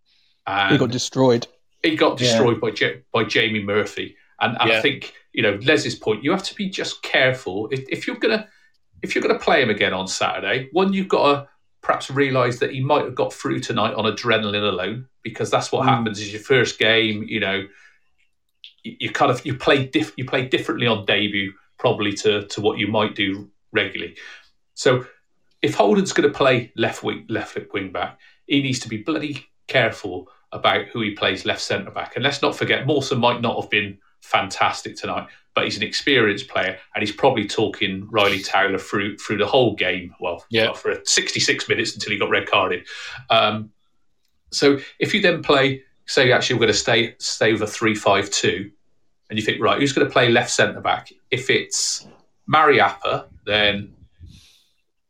And He got destroyed. he got Yeah. destroyed by Ja- by Jamie Murphy. And, and Yeah. I think you know Les's point. You have to be just careful if, if you're gonna if you're gonna play him again on Saturday. One, you've got to perhaps realise that he might have got through tonight on adrenaline alone because that's what Mm. happens. Is your first game. You know, you, you kind of you play diff, you play differently on debut probably to to what you might do regularly. So if Holden's going to play left wing left wing back, he needs to be bloody careful about who he plays left centre back. And let's not forget, Mawson might not have been fantastic tonight, but he's an experienced player, and he's probably talking Ryley Towler through through the whole game. Well, Yeah. well, for 66 minutes until he got red carded. Um, so if you then play, say, actually we're going to stay stay with a three-five-two, and you think, right, who's going to play left centre back? If it's Mariappa, then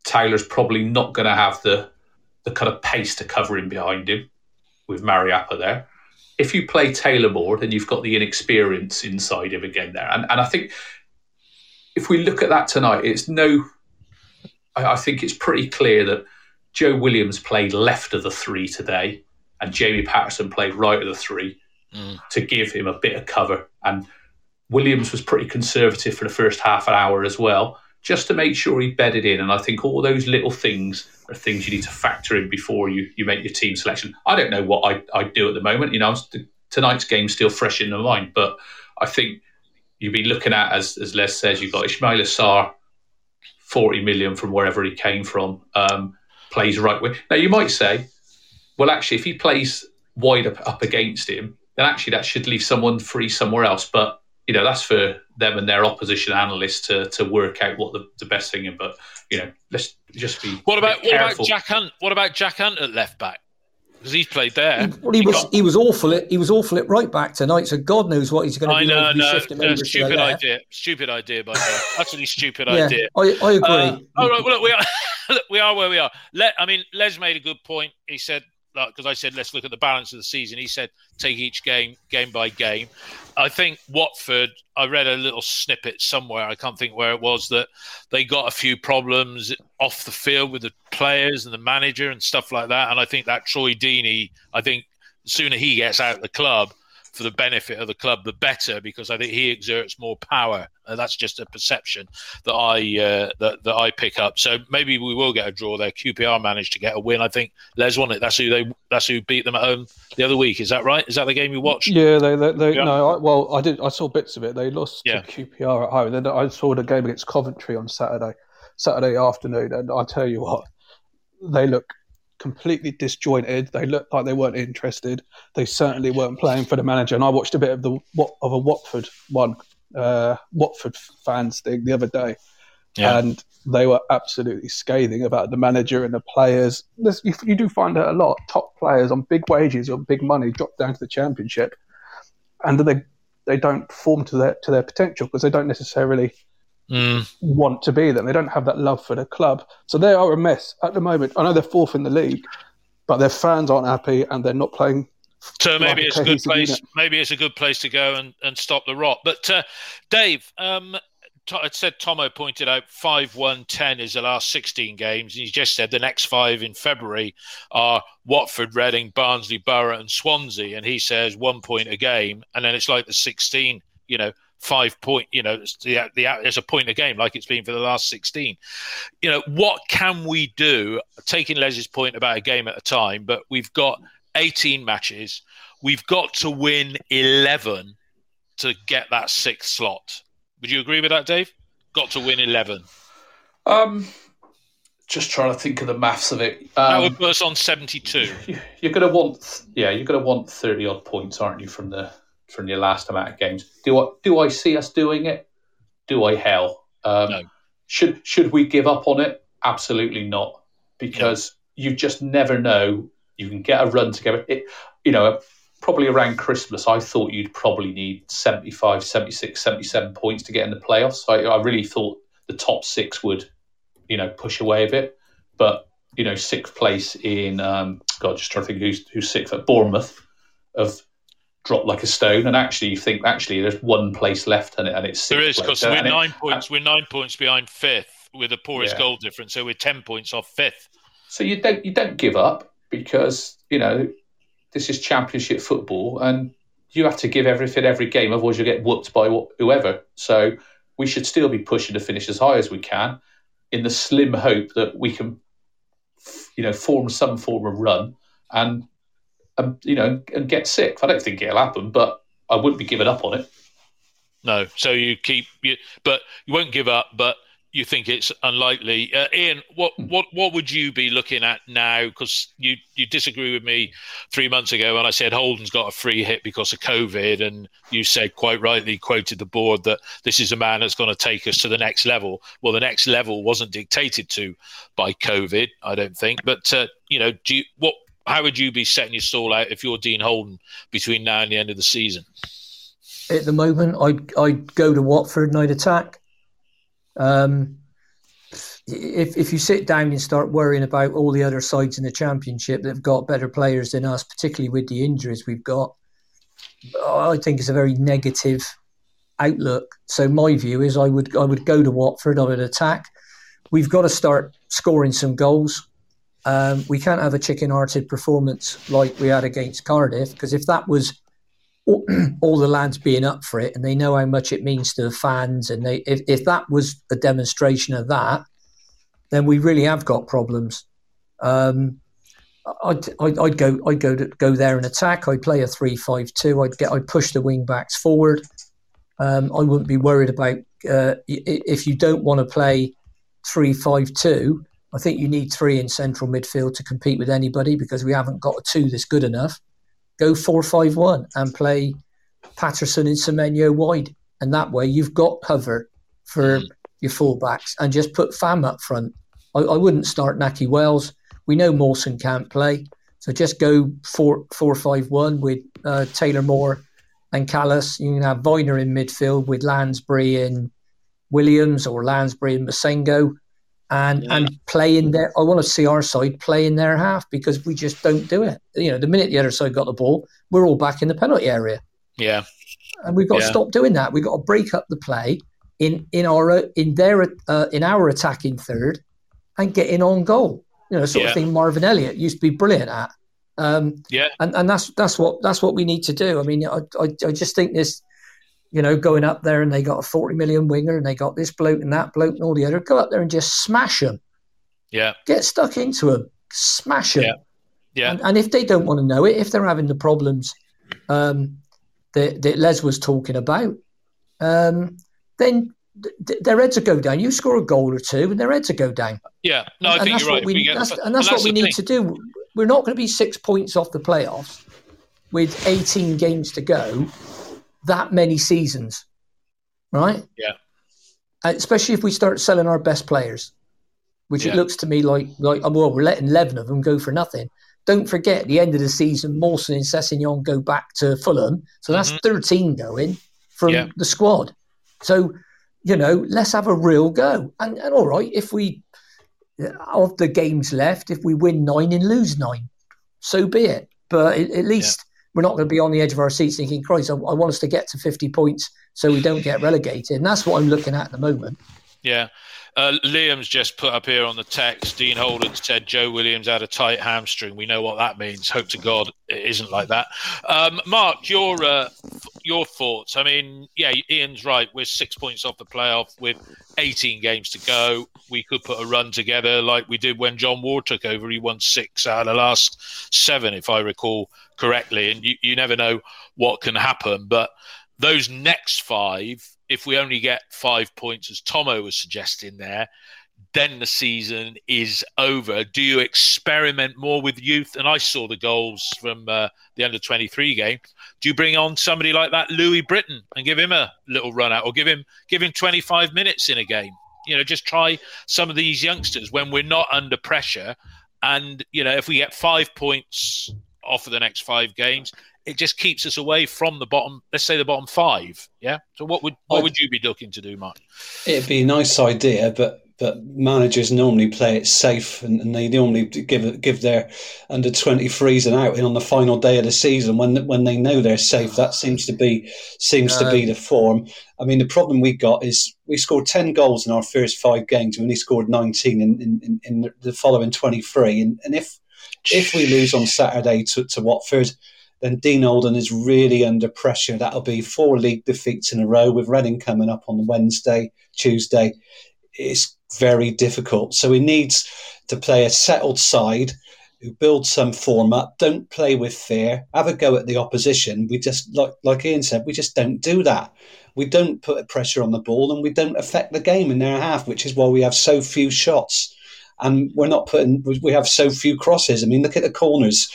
Taylor's probably not going to have the the kind of pace to cover him behind him with Mariappa there. If you play Taylor Moore, then you've got the inexperience inside him again there. And and I think if we look at that tonight, it's no I, I think it's pretty clear that Joe Williams played left of the three today and Jamie Paterson played right of the three Mm. to give him a bit of cover. And Williams was pretty conservative for the first half an hour as well, just to make sure he bedded in. And I think all those little things are things you need to factor in before you, you make your team selection. I don't know what I, I do at the moment. You know, tonight's game's still fresh in my mind, but I think you'd be looking at, as, as Les says, you've got Ismaila Sarr, 40 million from wherever he came from, um, plays right wing. Now, you might say, well, actually, if he plays wide up, up against him, then actually that should leave someone free somewhere else. But you know, that's for them and their opposition analysts to to work out what the, the best thing is. But you know, let's just be What about what about. Jack Hunt? What about Jack Hunt at left back? Because he's played there. Well, he He was got- he was awful at he was awful at right back tonight. So God knows what he's going to do. I be know, like if you no, no, over to the stupid idea, stupid idea by me. Utterly stupid Yeah, idea. I, I agree. Uh, all right, well, look, we are look, we are where we are. Let, I mean, Les made a good point. He said, because I said, let's look at the balance of the season. He said, take each game game by game. I think Watford. I read a little snippet somewhere. I can't think where it was that they got a few problems off the field with the players and the manager and stuff like that. And I think that Troy Deeney. I think the sooner he gets out of the club for the benefit of the club, the better, because I think he exerts more power. Uh, that's just a perception that I uh, that, that I pick up. So maybe we will get a draw there. QPR managed to get a win. I think Les won it. That's who they that's who beat them at home the other week. Is that right? Is that the game you watched? Yeah, they, they, they Yeah. no. I, well, I did. I saw bits of it. They lost Yeah. to QPR at home. Then I saw the game against Coventry on Saturday, Saturday afternoon, and I tell you what, they look completely disjointed. They looked like they weren't interested. They certainly weren't playing for the manager. And I watched a bit of the of a Watford one, uh, Watford fans thing the other day, Yeah. and they were absolutely scathing about the manager and the players. There's, you, you do find that a lot. Top players on big wages or big money drop down to the championship, and they they don't perform to their to their potential because they don't necessarily Mm. want to be them. They don't have that love for the club, so they are a mess at the moment. I know they're fourth in the league, but their fans aren't happy and they're not playing. So maybe Like it's a good place. unit. Maybe it's a good place to go and, and stop the rot. But uh, Dave, um, it said Tomo pointed out 5 1 10 is the last 16 games. And he just said the next five in February are Watford, Reading, Barnsley, Borough, and Swansea. And he says one point a game. And then it's like the 16, you know, five point, you know, the, the, there's a point a game like it's been for the last 16. You know, what can we do? Taking Les's point about a game at a time, but we've got 18 matches. We've got to win 11 to get that sixth slot would you agree with that, Dave? Got to win 11. Um, just trying to think of the maths of it. Um, that would put us on 72. You're going to want, yeah, you're going to want 30 odd points, aren't you, from the from your last amount of games? Do I do I see us doing it? Do I hell? Um, no. Should should we give up on it? Absolutely not, because no. you just never know. You can get a run together. It, you know, probably around Christmas, I thought you'd probably need 75, 76, 77 points to get in the playoffs. I, I really thought the top six would, you know, push away a bit. But, you know, sixth place in, um, God, just trying to think who's, who's sixth at Bournemouth have dropped like a stone. And actually, you think, actually, there's one place left and, it, and it's There is, because we're, nine it, points, we're nine points behind fifth with the poorest yeah. goal difference. So we're 10 points off fifth. So you don't, you don't give up because, you know, this is championship football, and you have to give everything every game, otherwise you'll get whooped by whoever. So we should still be pushing to finish as high as we can, in the slim hope that we can, you know, form some form of run and, um, you know, and get sick. I don't think it'll happen, but I wouldn't be giving up on it. No, so you keep, you, but you won't give up, but you think it's unlikely. Uh, Ian, what, hmm. what what would you be looking at now? Because you you disagree with me three months ago when I said Holden's got a free hit because of COVID, and you said quite rightly, quoted the board that this is a man that's going to take us to the next level. Well, the next level wasn't dictated to by COVID, I don't think. But uh, you know, do you, what? How would you be setting your stall out if you're Dean Holden between now and the end of the season? At the moment, I'd I'd go to Watford and I'd attack. Um, if if you sit down and start worrying about all the other sides in the championship that have got better players than us, particularly with the injuries we've got, I think it's a very negative outlook. So my view is I would I would go to Watford, I would attack. We've got to start scoring some goals. Um, we can't have a chicken-hearted performance like we had against Cardiff because if that was all, all, the lads being up for it and they know how much it means to the fans and they if, if that was a demonstration of that then we really have got problems. Um, I'd, I'd, I'd, go I'd go to, go there and attack. I'd play a 3-5-2 I'd get I'd push the wing backs forward. Um, I wouldn't be worried about uh, if you don't want to play 3-5-2 I think you need three in central midfield to compete with anybody because we haven't got a two that's good enough go 4 5 1 and play Paterson and Semenyo wide. And that way you've got cover for your fullbacks and just put Fam up front. I, I wouldn't start Nahki Wells. We know Mawson can't play. So just go 4 4 5 1 with uh, Taylor Moore and Kalas. You can have Vyner in midfield with Lansbury and Williams or Lansbury and Massengo and yeah. and play in there. I want to see our side play in their half because we just don't do it. You know, the minute the other side got the ball, we're all back in the penalty area. Yeah, and we've got yeah. to stop doing that. We've got to break up the play in in our in their uh, in our attacking third and get in on goal. You know, sort yeah. of thing Marvin Elliott used to be brilliant at. Um, yeah, and, and that's that's what that's what we need to do. I mean, I, I, I just think this you know, going up there and they got a 40 million winger and they got this bloke and that bloke and all the other. Go up there and just smash them. Yeah. Get stuck into them. Smash them. Yeah. Yeah. And, and if they don't want to know it, if they're having the problems um, that, that Les was talking about, um, then th- their heads will go down. You score a goal or two, and their heads will go down. Yeah, no, I and think you're right. We, that's, and that's, what we need thing. to do. We're not going to be six points off the playoffs with 18 games to go that many seasons, right? Yeah. Uh, especially if we start selling our best players, which yeah. it looks to me like like oh, well, we're letting eleven of them go for nothing. Don't forget, at the end of the season, Mawson and Sessegnon go back to Fulham, so that's mm-hmm. thirteen going from yeah. the squad. So, you know, let's have a real go. And, and all right, if we of the games left, if we win nine and lose nine, so be it. But at, at least we're not going to be on the edge of our seats thinking, Christ, I, I want us to get to 50 points so we don't get relegated. And that's what I'm looking at at the moment. Yeah. Uh, Liam's just put up here on the text. Dean Holden said Joe Williams had a tight hamstring. We know what that means. Hope to God it isn't like that. Um, Mark, your uh, your thoughts? I mean, yeah, Ian's right. We're six points off the playoff with 18 games to go. We could put a run together like we did when John Ward took over. He won six out of the last seven, if I recall correctly. And you, you never know what can happen. But those next five if we only get five points, as Tomo was suggesting there, then the season is over. Do you experiment more with youth? And I saw the goals from uh, the under 23 game. Do you bring on somebody like that, Louis Britton, and give him a little run out, or give him give him 25 minutes in a game? You know, just try some of these youngsters when we're not under pressure. And you know, if we get five points off of the next five games, it just keeps us away from the bottom. Let's say the bottom five. Yeah. So what would what would you be looking to do, Mark? It'd be a nice idea, but but managers normally play it safe, and, and they normally give give their under twenty threes an outing on the final day of the season when when they know they're safe. That seems to be seems to be the form. I mean, the problem we got is we scored ten goals in our first five games. We only scored nineteen in in, in the following twenty three, and, and if if we lose on Saturday to, to Watford then Dean Holden is really under pressure. That'll be four league defeats in a row with Reading coming up on Wednesday, Tuesday. It's very difficult. So he needs to play a settled side who build some form up, don't play with fear, have a go at the opposition. We just, like, like Ian said, we just don't do that. We don't put pressure on the ball and we don't affect the game in their half, which is why we have so few shots. And we're not putting, we have so few crosses. I mean, look at the corners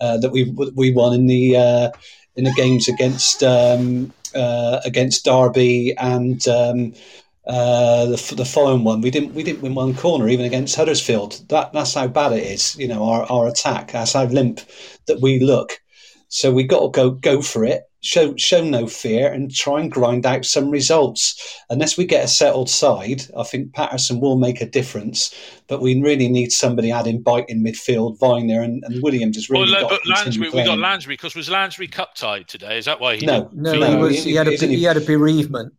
uh, that we we won in the uh, in the games against um, uh, against Derby and um, uh, the, the following one. We didn't we didn't win one corner even against Huddersfield. That that's how bad it is. You know our, our attack. That's how limp that we look. So we got to go go for it show show no fear and try and grind out some results. Unless we get a settled side, I think Paterson will make a difference. But we really need somebody adding bite in midfield. Vyner and, and Williams has really well, got. But Lansbury, we got Lansbury because was Lansbury cup tied today? Is that why he? No, no, no, he, was, he, he, had a, he had a bereavement.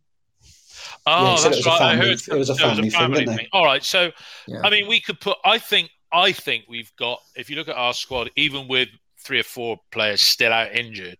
Oh, yeah, that's right. Family, I heard it was a family, was a family thing. thing. All right, so yeah. I mean, we could put. I think. I think we've got. If you look at our squad, even with three or four players still out injured,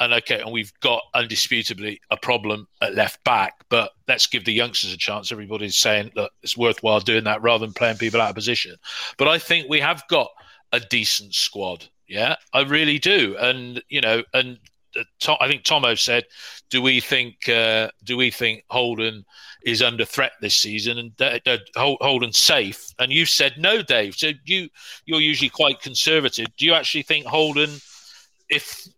and okay, and we've got undisputably a problem at left back, but let's give the youngsters a chance. Everybody's saying that it's worthwhile doing that rather than playing people out of position. But I think we have got a decent squad. Yeah, I really do. And you know, and uh, I think Tomo said, "Do we think? Uh, do we think Holden is under threat this season and uh, Holden safe?" And you said no, Dave. So you you're usually quite conservative. Do you actually think Holden, if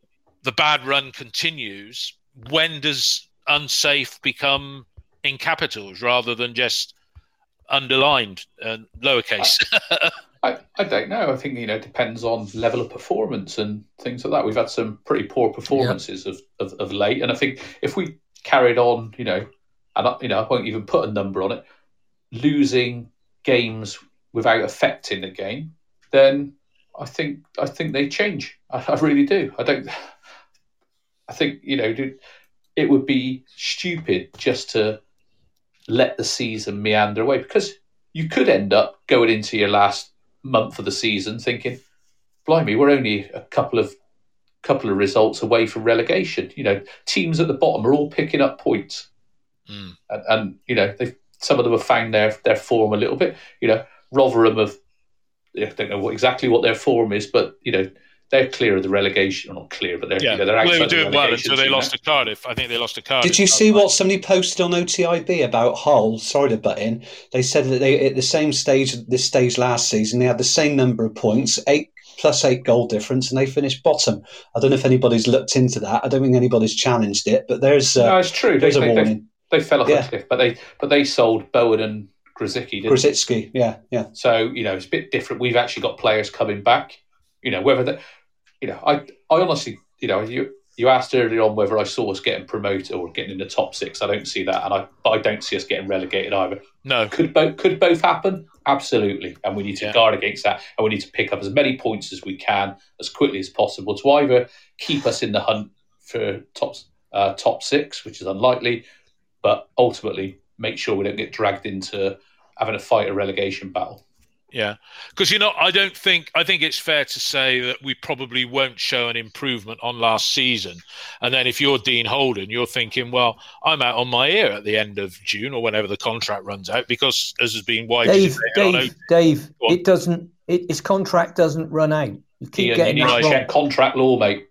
the bad run continues, when does unsafe become in capitals rather than just underlined and lowercase? I, I don't know. I think you know it depends on level of performance and things like that. We've had some pretty poor performances yeah. of, of, of late, and I think if we carried on, you know, and I, you know, I won't even put a number on it, losing games without affecting the game, then I think I think they change. I, I really do. I don't. I think you know it would be stupid just to let the season meander away because you could end up going into your last month of the season thinking, "Blimey, we're only a couple of couple of results away from relegation." You know, teams at the bottom are all picking up points, mm. and, and, you know some of them have found their their form a little bit. You know, Rotherham have. I don't know what, exactly what their form is, but you know they're clear of the relegation. Well, not clear, but they're, yeah. you know, they're well, they were doing well until they lost to Cardiff. I think they lost to Cardiff. Did you see what somebody posted on OTIB about Hull? Sorry to butt in. They said that they at the same stage this stage last season they had the same number of points, eight plus eight goal difference, and they finished bottom. I don't know if anybody's looked into that. I don't think anybody's challenged it, but there's uh, no, it's true. There's they, a warning. They, they fell off yeah. a cliff, but they but they sold Bowen and Grosicki. Grosicki, yeah, yeah. So you know it's a bit different. We've actually got players coming back. You know whether that you know, I I honestly, you know, you you asked earlier on whether I saw us getting promoted or getting in the top six. I don't see that, and I but I don't see us getting relegated either. No, could both could both happen. Absolutely. And we need to Yeah. guard against that. And we need to pick up as many points as we can as quickly as possible to either keep us in the hunt for top, uh, top six, which is unlikely, but ultimately make sure we don't get dragged into having to fight a relegation battle. Yeah, because you know, I don't think I think it's fair to say that we probably won't show an improvement on last season. And then if you're Dean Holden, you're thinking, well, I'm out on my ear at the end of June or whenever the contract runs out, because as has been widely Dave, stated, I know- Dave, Dave, it doesn't. It, his contract doesn't run out. You keep Ian, getting need to that wrong. contract law, mate.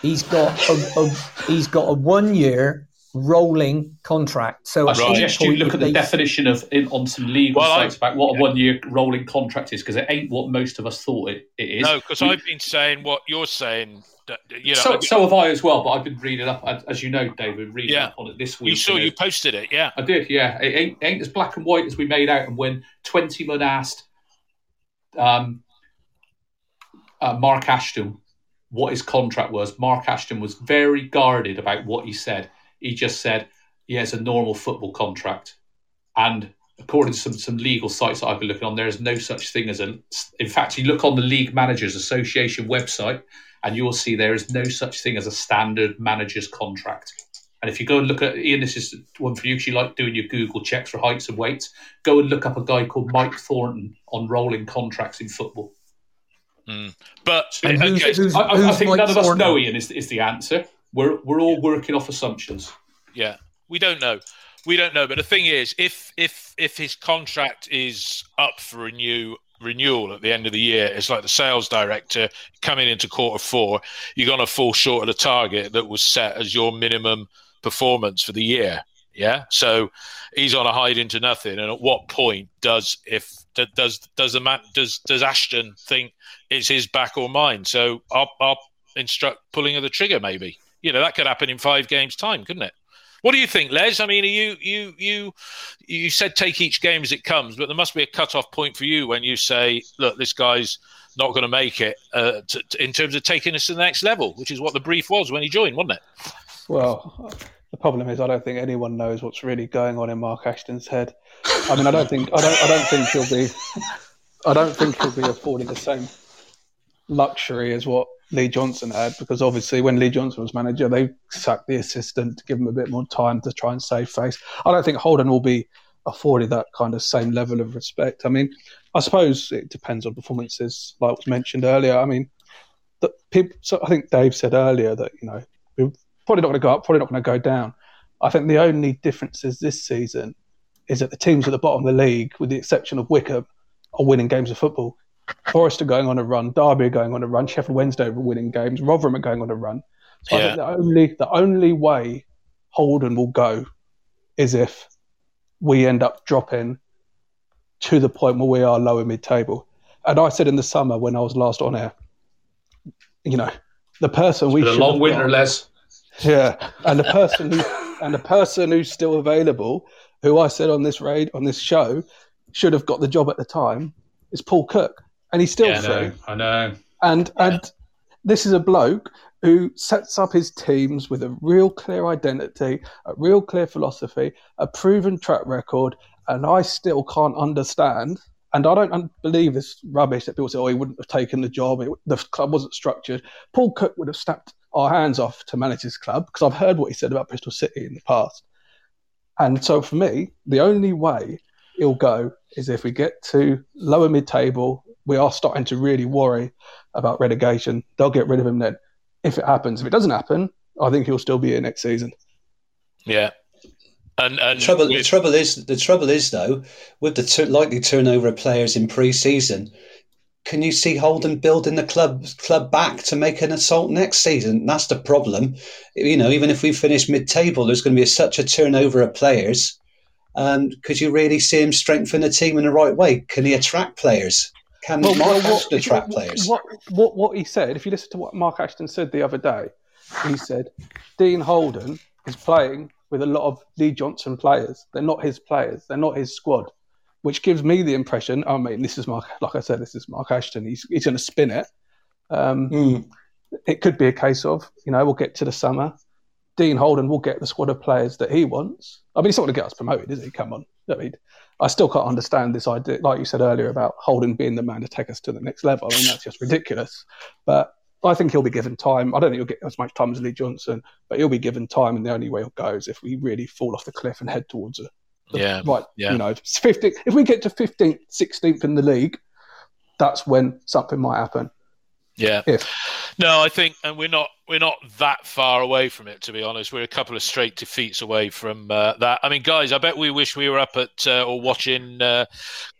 He's got a, a he's got a one year rolling contract. So I at any suggest you look at the they- definition of in, on some legal Well, I- sites about what yeah. a one-year rolling contract is, because it ain't what most of us thought it, it is. no, because I've been saying what you're saying. that- You know, so, so have I as well, but I've been reading up, as you know, David, reading Yeah. up on it this week. you saw and you it- posted it, yeah. I did, yeah. It ain't, ain't as black and white as we made out. And when Twentyman asked um, uh, Mark Ashton what his contract was, Mark Ashton was very guarded about what he said. He just said, "Yeah, it's a normal football contract," and according to some, some legal sites that I've been looking on, there is no such thing as a. In fact, you look on the League Managers Association website, and you will see there is no such thing as a standard manager's contract. And if you go and look at Ian, this is one for you because you like doing your Google checks for heights and weights. Go and look up a guy called Mike Thornton on rolling contracts in football. Hmm. But And who's- okay, who's- I, I, I think Mike none of us Thornton? know Ian is, is the answer. We're we're all working off assumptions. Yeah, we don't know. We don't know. But the thing is, if if if his contract is up for renew renewal at the end of the year, it's like the sales director coming into quarter four, you're going to fall short of the target that was set as your minimum performance for the year. Yeah, so he's on a hide into nothing. And at what point does if does does the man does does Ashton think it's his back or mine? So I'll, I'll instruct pulling of the trigger. Maybe you know that could happen in five games' time, couldn't it? What do you think, Les? I mean, you you you you said take each game as it comes, but there must be a cut-off point for you when you say, look, this guy's not going to make it uh, in terms of taking us to the next level, which is what the brief was when he joined, wasn't it? Well, the problem is I don't think anyone knows what's really going on in Mark Ashton's head. I mean, I don't think I don't I don't think he'll be I don't think he'll be afforded the same luxury as what Lee Johnson had because obviously when Lee Johnson was manager, they sacked the assistant to give him a bit more time to try and save face. I don't think Holden will be afforded that kind of same level of respect. I mean, I suppose it depends on performances, like was mentioned earlier. I mean, the people. So I think Dave said earlier that you know we're probably not going to go up, probably not going to go down. I think the only differences this season is that the teams at the bottom of the league, with the exception of Wycombe, are winning games of football. Forest are going on a run, Derby are going on a run, Sheffield Wednesday are winning games, Rotherham are going on a run. So I think the only the only way Holden will go is if we end up dropping to the point where we are lower mid table. And I said in the summer when I was last on air, you know, the person we Been a should long have winter, got- Les. yeah, and the person who and the person who's still available, who I said on this raid on this show, should have got the job at the time, is Paul Cook, and he's still Yeah, I know. I know. And and this is a bloke who sets up his teams with a real clear identity, a real clear philosophy, a proven track record, and I still can't understand. And I don't believe this rubbish that people say, "Oh, he wouldn't have taken the job. It, the club wasn't structured." Paul Cook would have snapped our hands off to manage his club because I've heard what he said about Bristol City in the past. And so for me, the only way he'll go is if we get to lower mid table, we are starting to really worry about relegation. They'll get rid of him then. If it happens, if it doesn't happen, I think he'll still be here next season. Yeah. And and The trouble, the trouble is, the trouble is though, with the tur likely turnover of players in pre-season, can you see Holden building the club club back to make an assault next season? That's the problem. You know, even if we finish mid-table, there's going to be such a turnover of players. And could you really see him strengthen the team in the right way? Can he attract players? Can Mark Ashton if- attract players? What, what, what he said, if you listen to what Mark Ashton said the other day, he said Dean Holden is playing with a lot of Lee Johnson players. They're not his players. They're not his squad, which gives me the impression. I mean, this is Mark. Like I said, this is Mark Ashton. He's he's going to spin it. Um, Mm. it could be a case of you know we'll get to the summer. Dean Holden will get the squad of players that he wants. I mean, he's not going to get us promoted, is he? Come on, I mean, I still can't understand this idea, like you said earlier, about Holden being the man to take us to the next level. I mean, that's just ridiculous. But I think he'll be given time. I don't think he'll get as much time as Lee Johnson, but he'll be given time, and the only way he'll go is if we really fall off the cliff and head towards it. Yeah, right. Yeah. You know, 15, if we get to 15th, 16th in the league, that's when something might happen. Yeah. If. No, I think, and we're not we're not that far away from it. To be honest, we're a couple of straight defeats away from uh, that. I mean, guys, I bet we wish we were up at uh, or watching uh,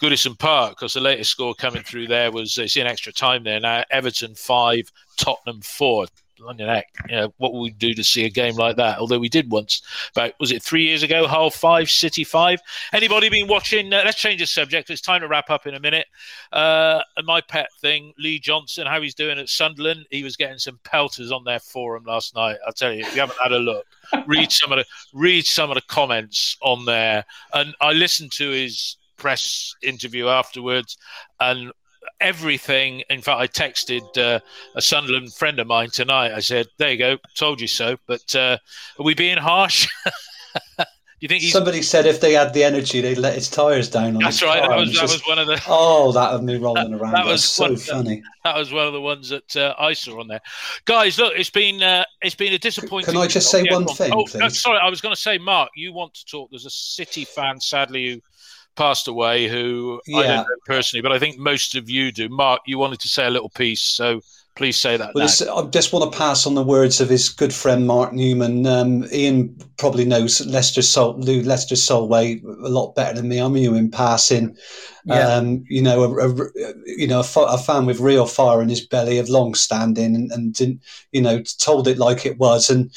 Goodison Park because the latest score coming through there was it's in extra time there now. Everton five, Tottenham four. London heck, you know, what would we do to see a game like that? Although we did once, about was it three years ago? Hull five, City five. Anybody been watching? Uh, let's change the subject. It's time to wrap up in a minute. Uh, and my pet thing, Lee Johnson, how he's doing at Sunderland. He was getting some pelters on their forum last night. I'll tell you, if you haven't had a look, read some of the read some of the comments on there. And I listened to his press interview afterwards, and everything. In fact, I texted uh, a Sunderland friend of mine tonight. I said, "There you go, told you so." But uh, are we being harsh? Do you think somebody said if they had the energy, they'd let his tires down? On that's right. That was, that just... was one of the. Oh, that had me rolling around. That, that was so funny. That was one of the ones that uh, I saw on there. Guys, look, it's been uh, it's been a disappointing. Can I just say yeah, one thing? Oh? No, sorry, I was going to say, Mark, you want to talk? There's a City fan, sadly, who passed away who yeah. I don't know personally, but I think most of you do. Mark, you wanted to say a little piece, so please say that. Well, I just want to pass on the words of his good friend Mark Newman. Um, Ian probably knows Lester Sol- Lou Lester Solway a lot better than me. I knew him passing. Yeah. Um, you know, a, a you know, a, a, fan with real fire in his belly of long standing, and, and didn't, you know, told it like it was, and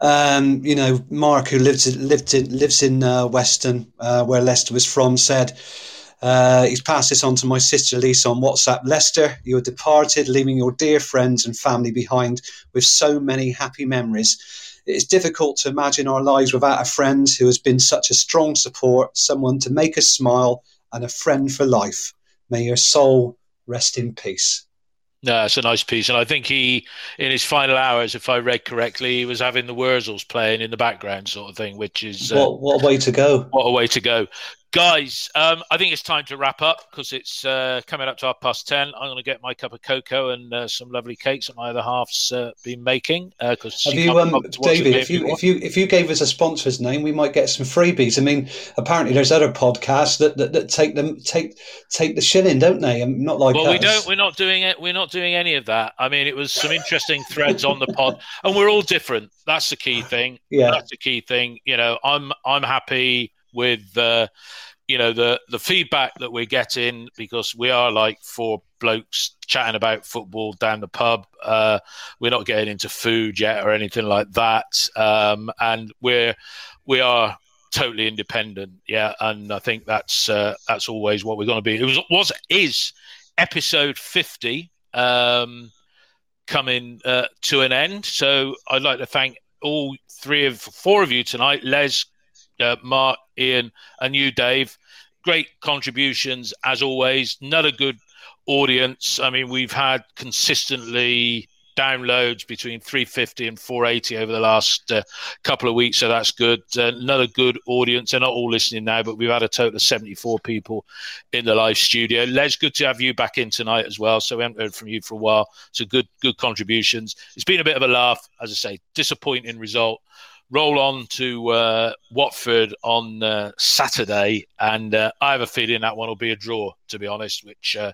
um, you know, Mark, who lives lived in, lives in uh, Weston, uh, where Lester was from, said uh, he's passed this on to my sister Lisa on WhatsApp. Lester, you are departed, leaving your dear friends and family behind with so many happy memories. It's difficult to imagine our lives without a friend who has been such a strong support, someone to make us smile, and a friend for life. May your soul rest in peace. No, it's a nice piece, and I think he, in his final hours, if I read correctly, he was having the Wurzels playing in the background, sort of thing, which is uh, what, what a way to go! What a way to go! Guys, um, I think it's time to wrap up because it's uh, coming up to half past ten. I'm going to get my cup of cocoa and uh, some lovely cakes that my other half's uh, been making. Because have you, um, David? If you if you if you gave us a sponsor's name, we might get some freebies. I mean, apparently there's other podcasts that, that, that take them take take the shilling, don't they? And not like well, us. we don't. We're not doing it. We're not doing any of that. I mean, it was some interesting threads on the pod, and we're all different. That's the key thing. Yeah, that's the key thing. You know, I'm I'm happy with. Uh, you know the the feedback that we're getting because we are like four blokes chatting about football down the pub. Uh, we're not getting into food yet or anything like that, um, and we're we are totally independent. Yeah, and I think that's uh, that's always what we're going to be. It was was is episode fifty um, coming uh, to an end. So I'd like to thank all three of four of you tonight, Les, uh, Mark, Ian, and you, Dave. Great contributions as always. Another good audience. I mean, we've had consistently downloads between 350 and 480 over the last uh, couple of weeks, so that's good. Uh, another good audience. They're not all listening now, but we've had a total of 74 people in the live studio. Les, good to have you back in tonight as well. So we haven't heard from you for a while. So good, good contributions. It's been a bit of a laugh, as I say. Disappointing result roll on to uh, Watford on uh, Saturday, and uh, I have a feeling that one will be a draw, to be honest, which uh,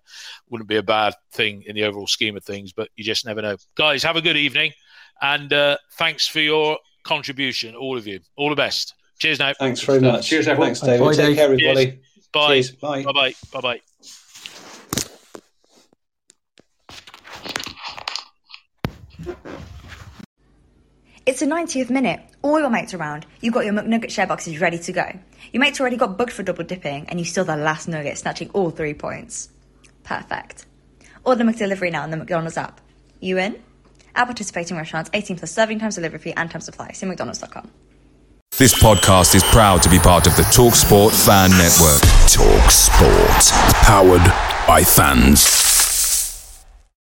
wouldn't be a bad thing in the overall scheme of things, but you just never know. Guys, have a good evening, and uh, thanks for your contribution, all of you. All the best. Cheers now. Thanks very much. Cheers, everyone. Thanks, David. Bye, Take Dave. care, everybody. Cheers. Bye. Cheers. Bye. Bye-bye. Bye-bye. It's the 90th minute. All your mates around. You've got your McNugget share boxes ready to go. Your mates already got booked for double dipping, and you still the last nugget, snatching all three points. Perfect. Order the McDelivery now on the McDonald's app. You in? At participating restaurants, 18 plus serving times, delivery fee, and time supply. See McDonald's.com. This podcast is proud to be part of the TalkSport Fan Network. TalkSport, powered by fans.